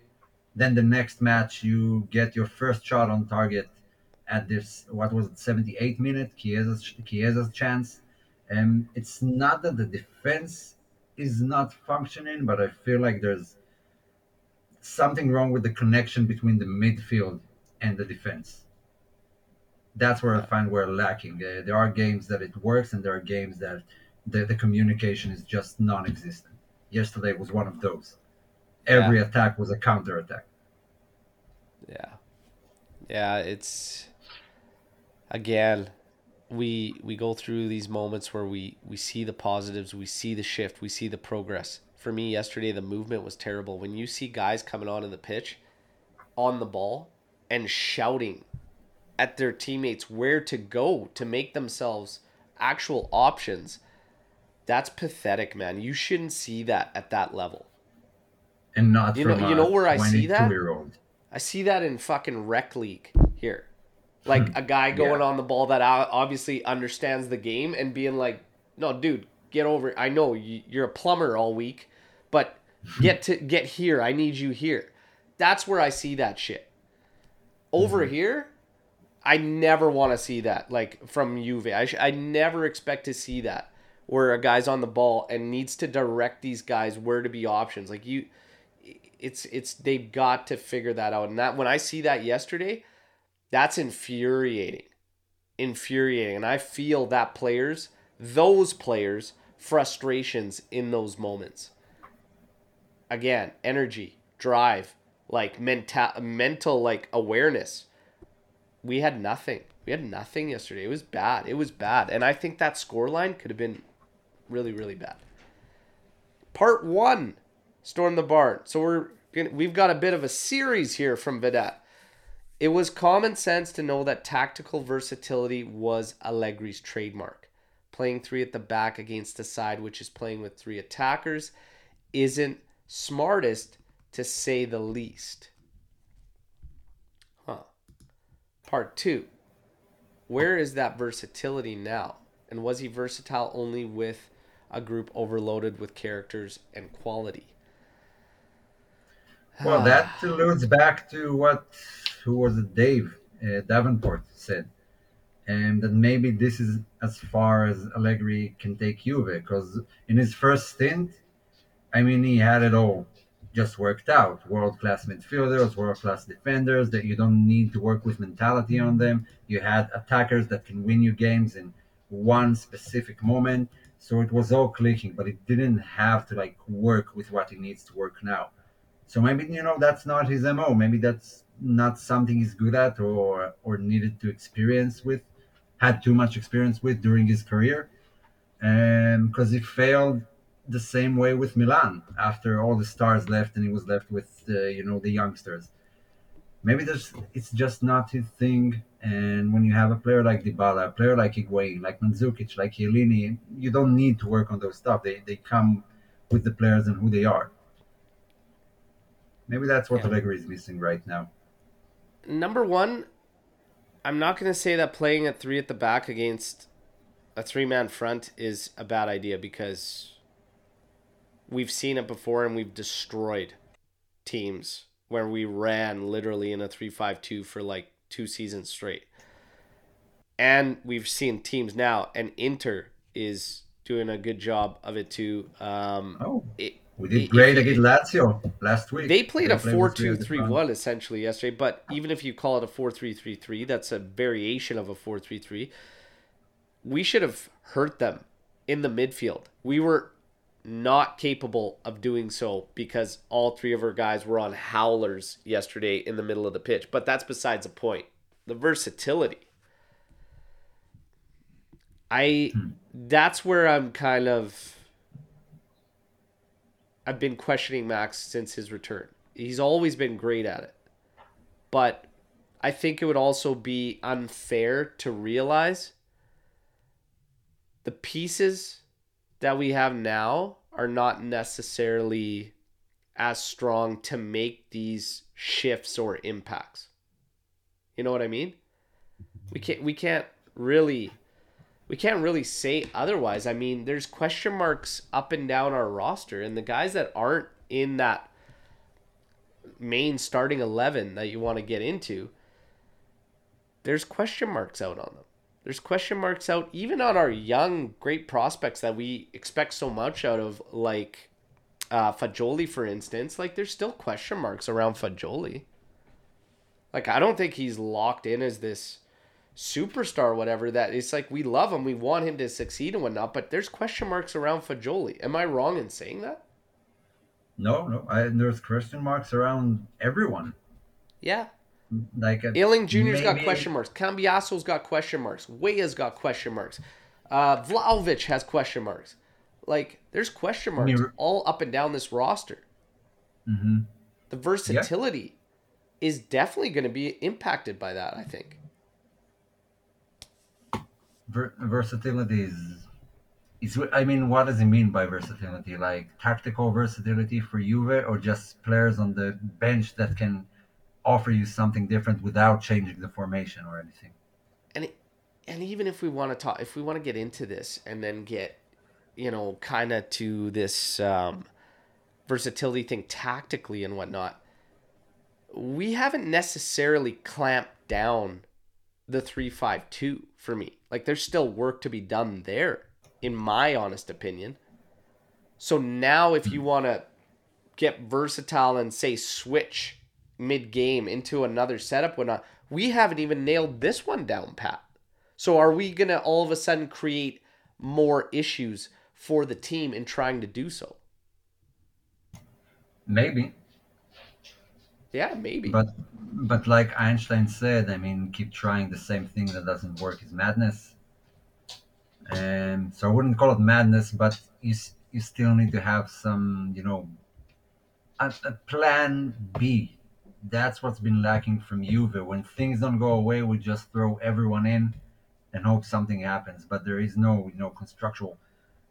Then the next match you get your first shot on target at this what was it 78 minute Chiesa's Chiesa's chance. And it's not that the defense is not functioning, but I feel like there's something wrong with the connection between the midfield and the defense. That's where I find we're lacking. Uh, there are games that it works, and there are games that the, the communication is just non-existent. Yesterday was one of those. Every attack was a counter attack. Yeah. Yeah, it's again we we go through these moments where we we see the positives, we see the shift, we see the progress. For me yesterday the movement was terrible. When you see guys coming on in the pitch on the ball and shouting at their teammates where to go to make themselves actual options, that's pathetic, man. You shouldn't see that at that level. And not You know- you know where I see that? I see that in fucking rec league here. Like hmm. a guy going Yeah. on the ball that obviously understands the game and being like, "No, dude, get over. it. I know you- you're a plumber all week, but get to get here. I need you here." That's where I see that shit. Over hmm. here, I never want to see that. Like from Juve, I sh- I never expect to see that where a guy's on the ball and needs to direct these guys where to be options. Like you, it's it's they've got to figure that out. And that when I see that yesterday, that's infuriating. Infuriating. And I feel that players, those players, frustrations in those moments. Again, energy, drive, like mental mental like awareness. We had nothing. We had nothing yesterday. It was bad. It was bad. And I think that score line could have been really, really bad. Part one, Storm the Barn. So we're gonna, we've got a bit of a series here from Vedette. It was common sense to know that tactical versatility was Allegri's trademark. Playing three at the back against a side which is playing with three attackers isn't smartest to say the least. Huh. Part two. Where is that versatility now? And was he versatile only with a group overloaded with characters and quality? Well, that alludes back to what who was it? Dave uh, Davenport said, and that maybe this is as far as Allegri can take Juve because in his first stint, I mean, he had it all just worked out. World class midfielders, world class defenders that you don't need to work with mentality on them. You had attackers that can win you games in one specific moment. So it was all clicking, but it didn't have to like work with what it needs to work now. So maybe you know that's not his mo. Maybe that's not something he's good at or or needed to experience with, had too much experience with during his career, and because he failed the same way with Milan after all the stars left and he was left with uh, you know the youngsters. Maybe there's it's just not his thing. And when you have a player like Dybala, a player like Higuain, like Mandzukic, like Chiellini, you don't need to work on those stuff. They they come with the players and who they are. Maybe that's what Yeah. Allegri is missing right now. Number one, I'm not going to say that playing at three at the back against a three man front is a bad idea because we've seen it before and we've destroyed teams where we ran literally in a 3-5-2 for like two seasons straight. And we've seen teams now and Inter is doing a good job of it too. Um Oh, it, we did great against Lazio last week. they played a with three 4 at 2 the 3 front. 1 essentially yesterday, but even if you call it a 4 3 3 3, that's a variation of a 4 3 3. We should have hurt them in the midfield. We were not capable of doing so because all three of our guys were on howlers yesterday in the middle of the pitch. But that's besides the point. The versatility. I hmm. that's where I'm kind of I've been questioning Max since his return. He's always been great at it. But I think it would also be unfair to realize the pieces that we have now are not necessarily as strong to make these shifts or impacts. You know what I mean? We can't we can't really we can't really say otherwise. I mean, there's question marks up and down our roster, and the guys that aren't in that main starting 11 that you want to get into, there's question marks out on them. There's question marks out even on our young, great prospects that we expect so much out of, like uh, Fagioli, for instance. Like, there's still question marks around Fagioli. Like, I don't think he's locked in as this superstar whatever that it's like we love him we want him to succeed and whatnot but there's question marks around Fagioli am I wrong in saying that No, no. I, there's question marks around everyone. yeah Like uh, Iling Jr.'s got question marks Cambiaso's got question marks Weah's got question marks uh Vlahovic has question marks like there's question marks mean- all up and down this roster Mhm. the versatility is definitely going to be impacted by that I think Ver- versatility is is I mean, what does it mean by versatility? Like tactical versatility for Juve, or just players on the bench that can offer you something different without changing the formation or anything? and and even if we want to talk if we want to get into this and then get you know kind of to this um, versatility thing tactically and whatnot we haven't necessarily clamped down the 352 for me like there's still work to be done there in my honest opinion. So now if you want to get versatile and say switch mid game into another setup whatnot we haven't even nailed this one down pat. So are we gonna all of a sudden create more issues for the team in trying to do so? Maybe, yeah maybe. But but like Einstein said, I mean, keep trying the same thing that doesn't work is madness. And so I wouldn't call it madness, but you you still need to have some, you know, a, a plan B. That's what's been lacking from Juve. When things don't go away, we just throw everyone in and hope something happens. But there is no, you know, constructual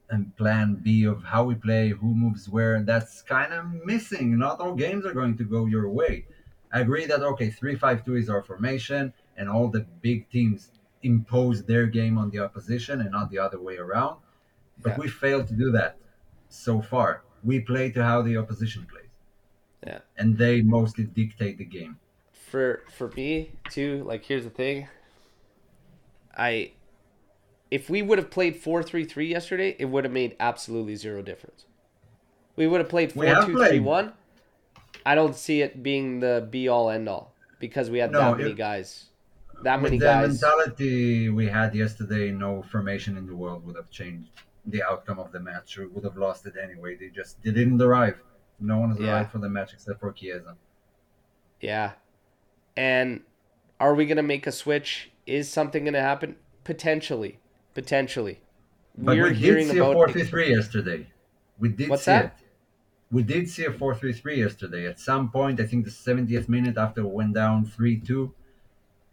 and plan B of how we play, who moves where. And that's kind of missing. Not all games are going to go your way. I agree that okay, three five two is our formation, and all the big teams impose their game on the opposition and not the other way around. But Yeah. we failed to do that so far. We play to how the opposition plays, Yeah. and they mostly dictate the game. For for me too, like here's the thing. I if we would have played 4-3-3 yesterday, it would have made absolutely zero difference. We would have played We have 4-2-3-1. I don't see it being the be all end all because we had No, that many it- guys. That many With the guys. mentality we had yesterday, no formation in the world would have changed the outcome of the match. We would have lost it anyway. They just they didn't arrive. No one has Yeah. arrived for the match except for Chiesa. Yeah. And are we going to make a switch? Is something going to happen? Potentially. Potentially. But We're we hearing did see a about 4 3 3 yesterday. We did What's see that? it. We did see a 4 3 3 yesterday. At some point, I think the 70th minute after we went down 3 2,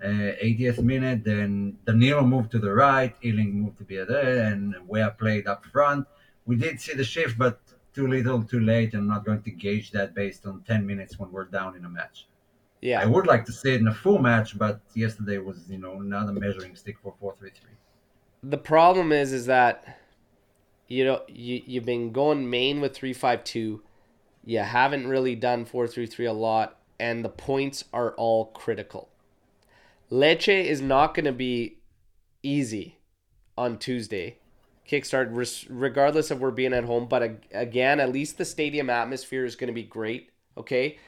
uh, 80th minute, then Danilo moved to the right, Iling moved to the other, and Weah played up front. We did see the shift, but too little, too late. I'm not going to gauge that based on 10 minutes when we're down in a match. Yeah. I would like to see it in a full match, but yesterday was, you know, not a measuring stick for 4 3 3. the problem is is that you know you you've been going main with 352 you haven't really done 433 a lot and the points are all critical Lecce is not going to be easy on tuesday kickstart regardless of we're being at home but again at least the stadium atmosphere is going to be great okay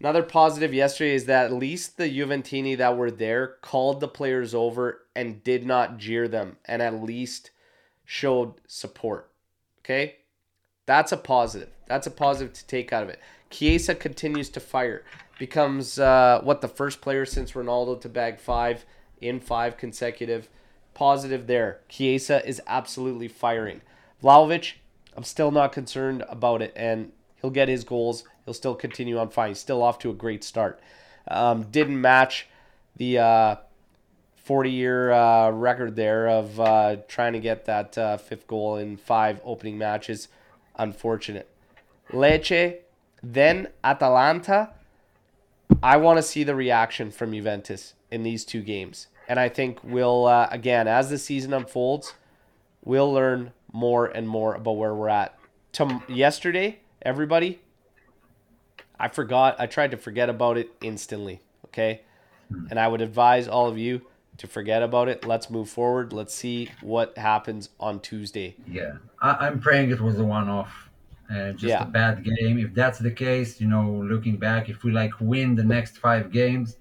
Another positive yesterday is that at least the Juventini that were there called the players over and did not jeer them and at least showed support. Okay? That's a positive. That's a positive to take out of it. Chiesa continues to fire. Becomes uh, what the first player since Ronaldo to bag five in five consecutive. Positive there. Chiesa is absolutely firing. Vlahovic, I'm still not concerned about it, and he'll get his goals. He'll still continue on fine. He's still off to a great start. Um, didn't match the uh, 40 year uh, record there of uh, trying to get that uh, fifth goal in five opening matches. Unfortunate. Lecce, then Atalanta. I want to see the reaction from Juventus in these two games. And I think we'll, uh, again, as the season unfolds, we'll learn more and more about where we're at. Tom- yesterday, everybody, I forgot. I tried to forget about it instantly. Okay. And I would advise all of you to forget about it. Let's move forward. Let's see what happens on Tuesday. Yeah, I, I'm praying it was a one-off, uh, just Yeah. a bad game. If that's the case, you know, looking back, if we like win the next five games,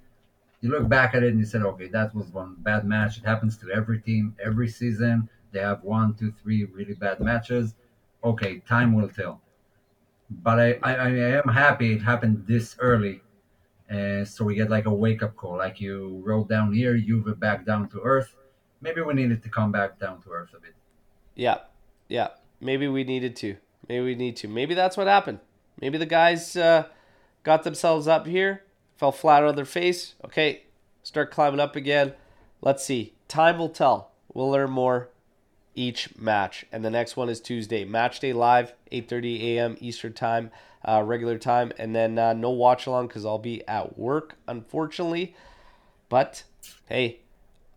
you look back at it and you said, okay, that was one bad match. It happens to every team every season. They have one, two, three really bad matches. Okay, time will tell. But I, I, I am happy it happened this early. Uh, so we get like a wake up call, like you wrote down here, you've back down to earth. Maybe we needed to come back down to earth a bit. Yeah. Yeah. Maybe we needed to. Maybe we need to. Maybe that's what happened. Maybe the guys uh, got themselves up here, fell flat on their face. Okay, start climbing up again. Let's see. Time will tell. We'll learn more each match. And the next one is Tuesday. Match day live, 8.30 a.m. Eastern time, uh, regular time. And then uh, no watch along because I'll be at work, unfortunately. But, hey,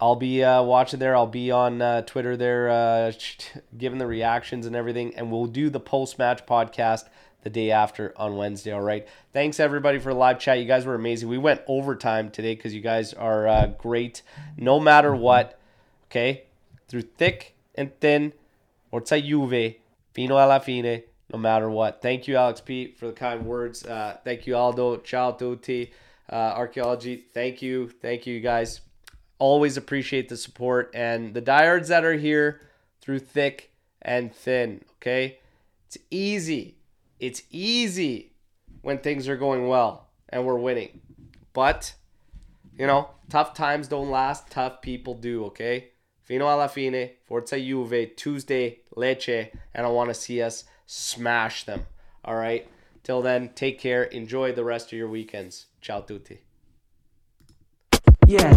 I'll be uh, watching there. I'll be on uh, Twitter there, uh, giving the reactions and everything. And we'll do the post match podcast the day after on Wednesday. All right. Thanks everybody for the live chat. You guys were amazing. We went overtime today because you guys are uh, great no matter what. Okay. Through thick and thin. Forza Juve. Fino alla fine. No matter what. Thank you, Alex Pete, for the kind words. Uh, thank you, Aldo. Ciao tutti. Uh, archaeology. Thank you. Thank you, you guys always appreciate the support and the diehards that are here through thick and thin. Okay, it's easy. It's easy when things are going well and we're winning, but you know, tough times don't last, tough people do, okay? Fino alla fine, Forza Juve, Tuesday, Lecce, and I want to see us smash them. All right? Till then, take care. Enjoy the rest of your weekends. Ciao tutti. Yeah.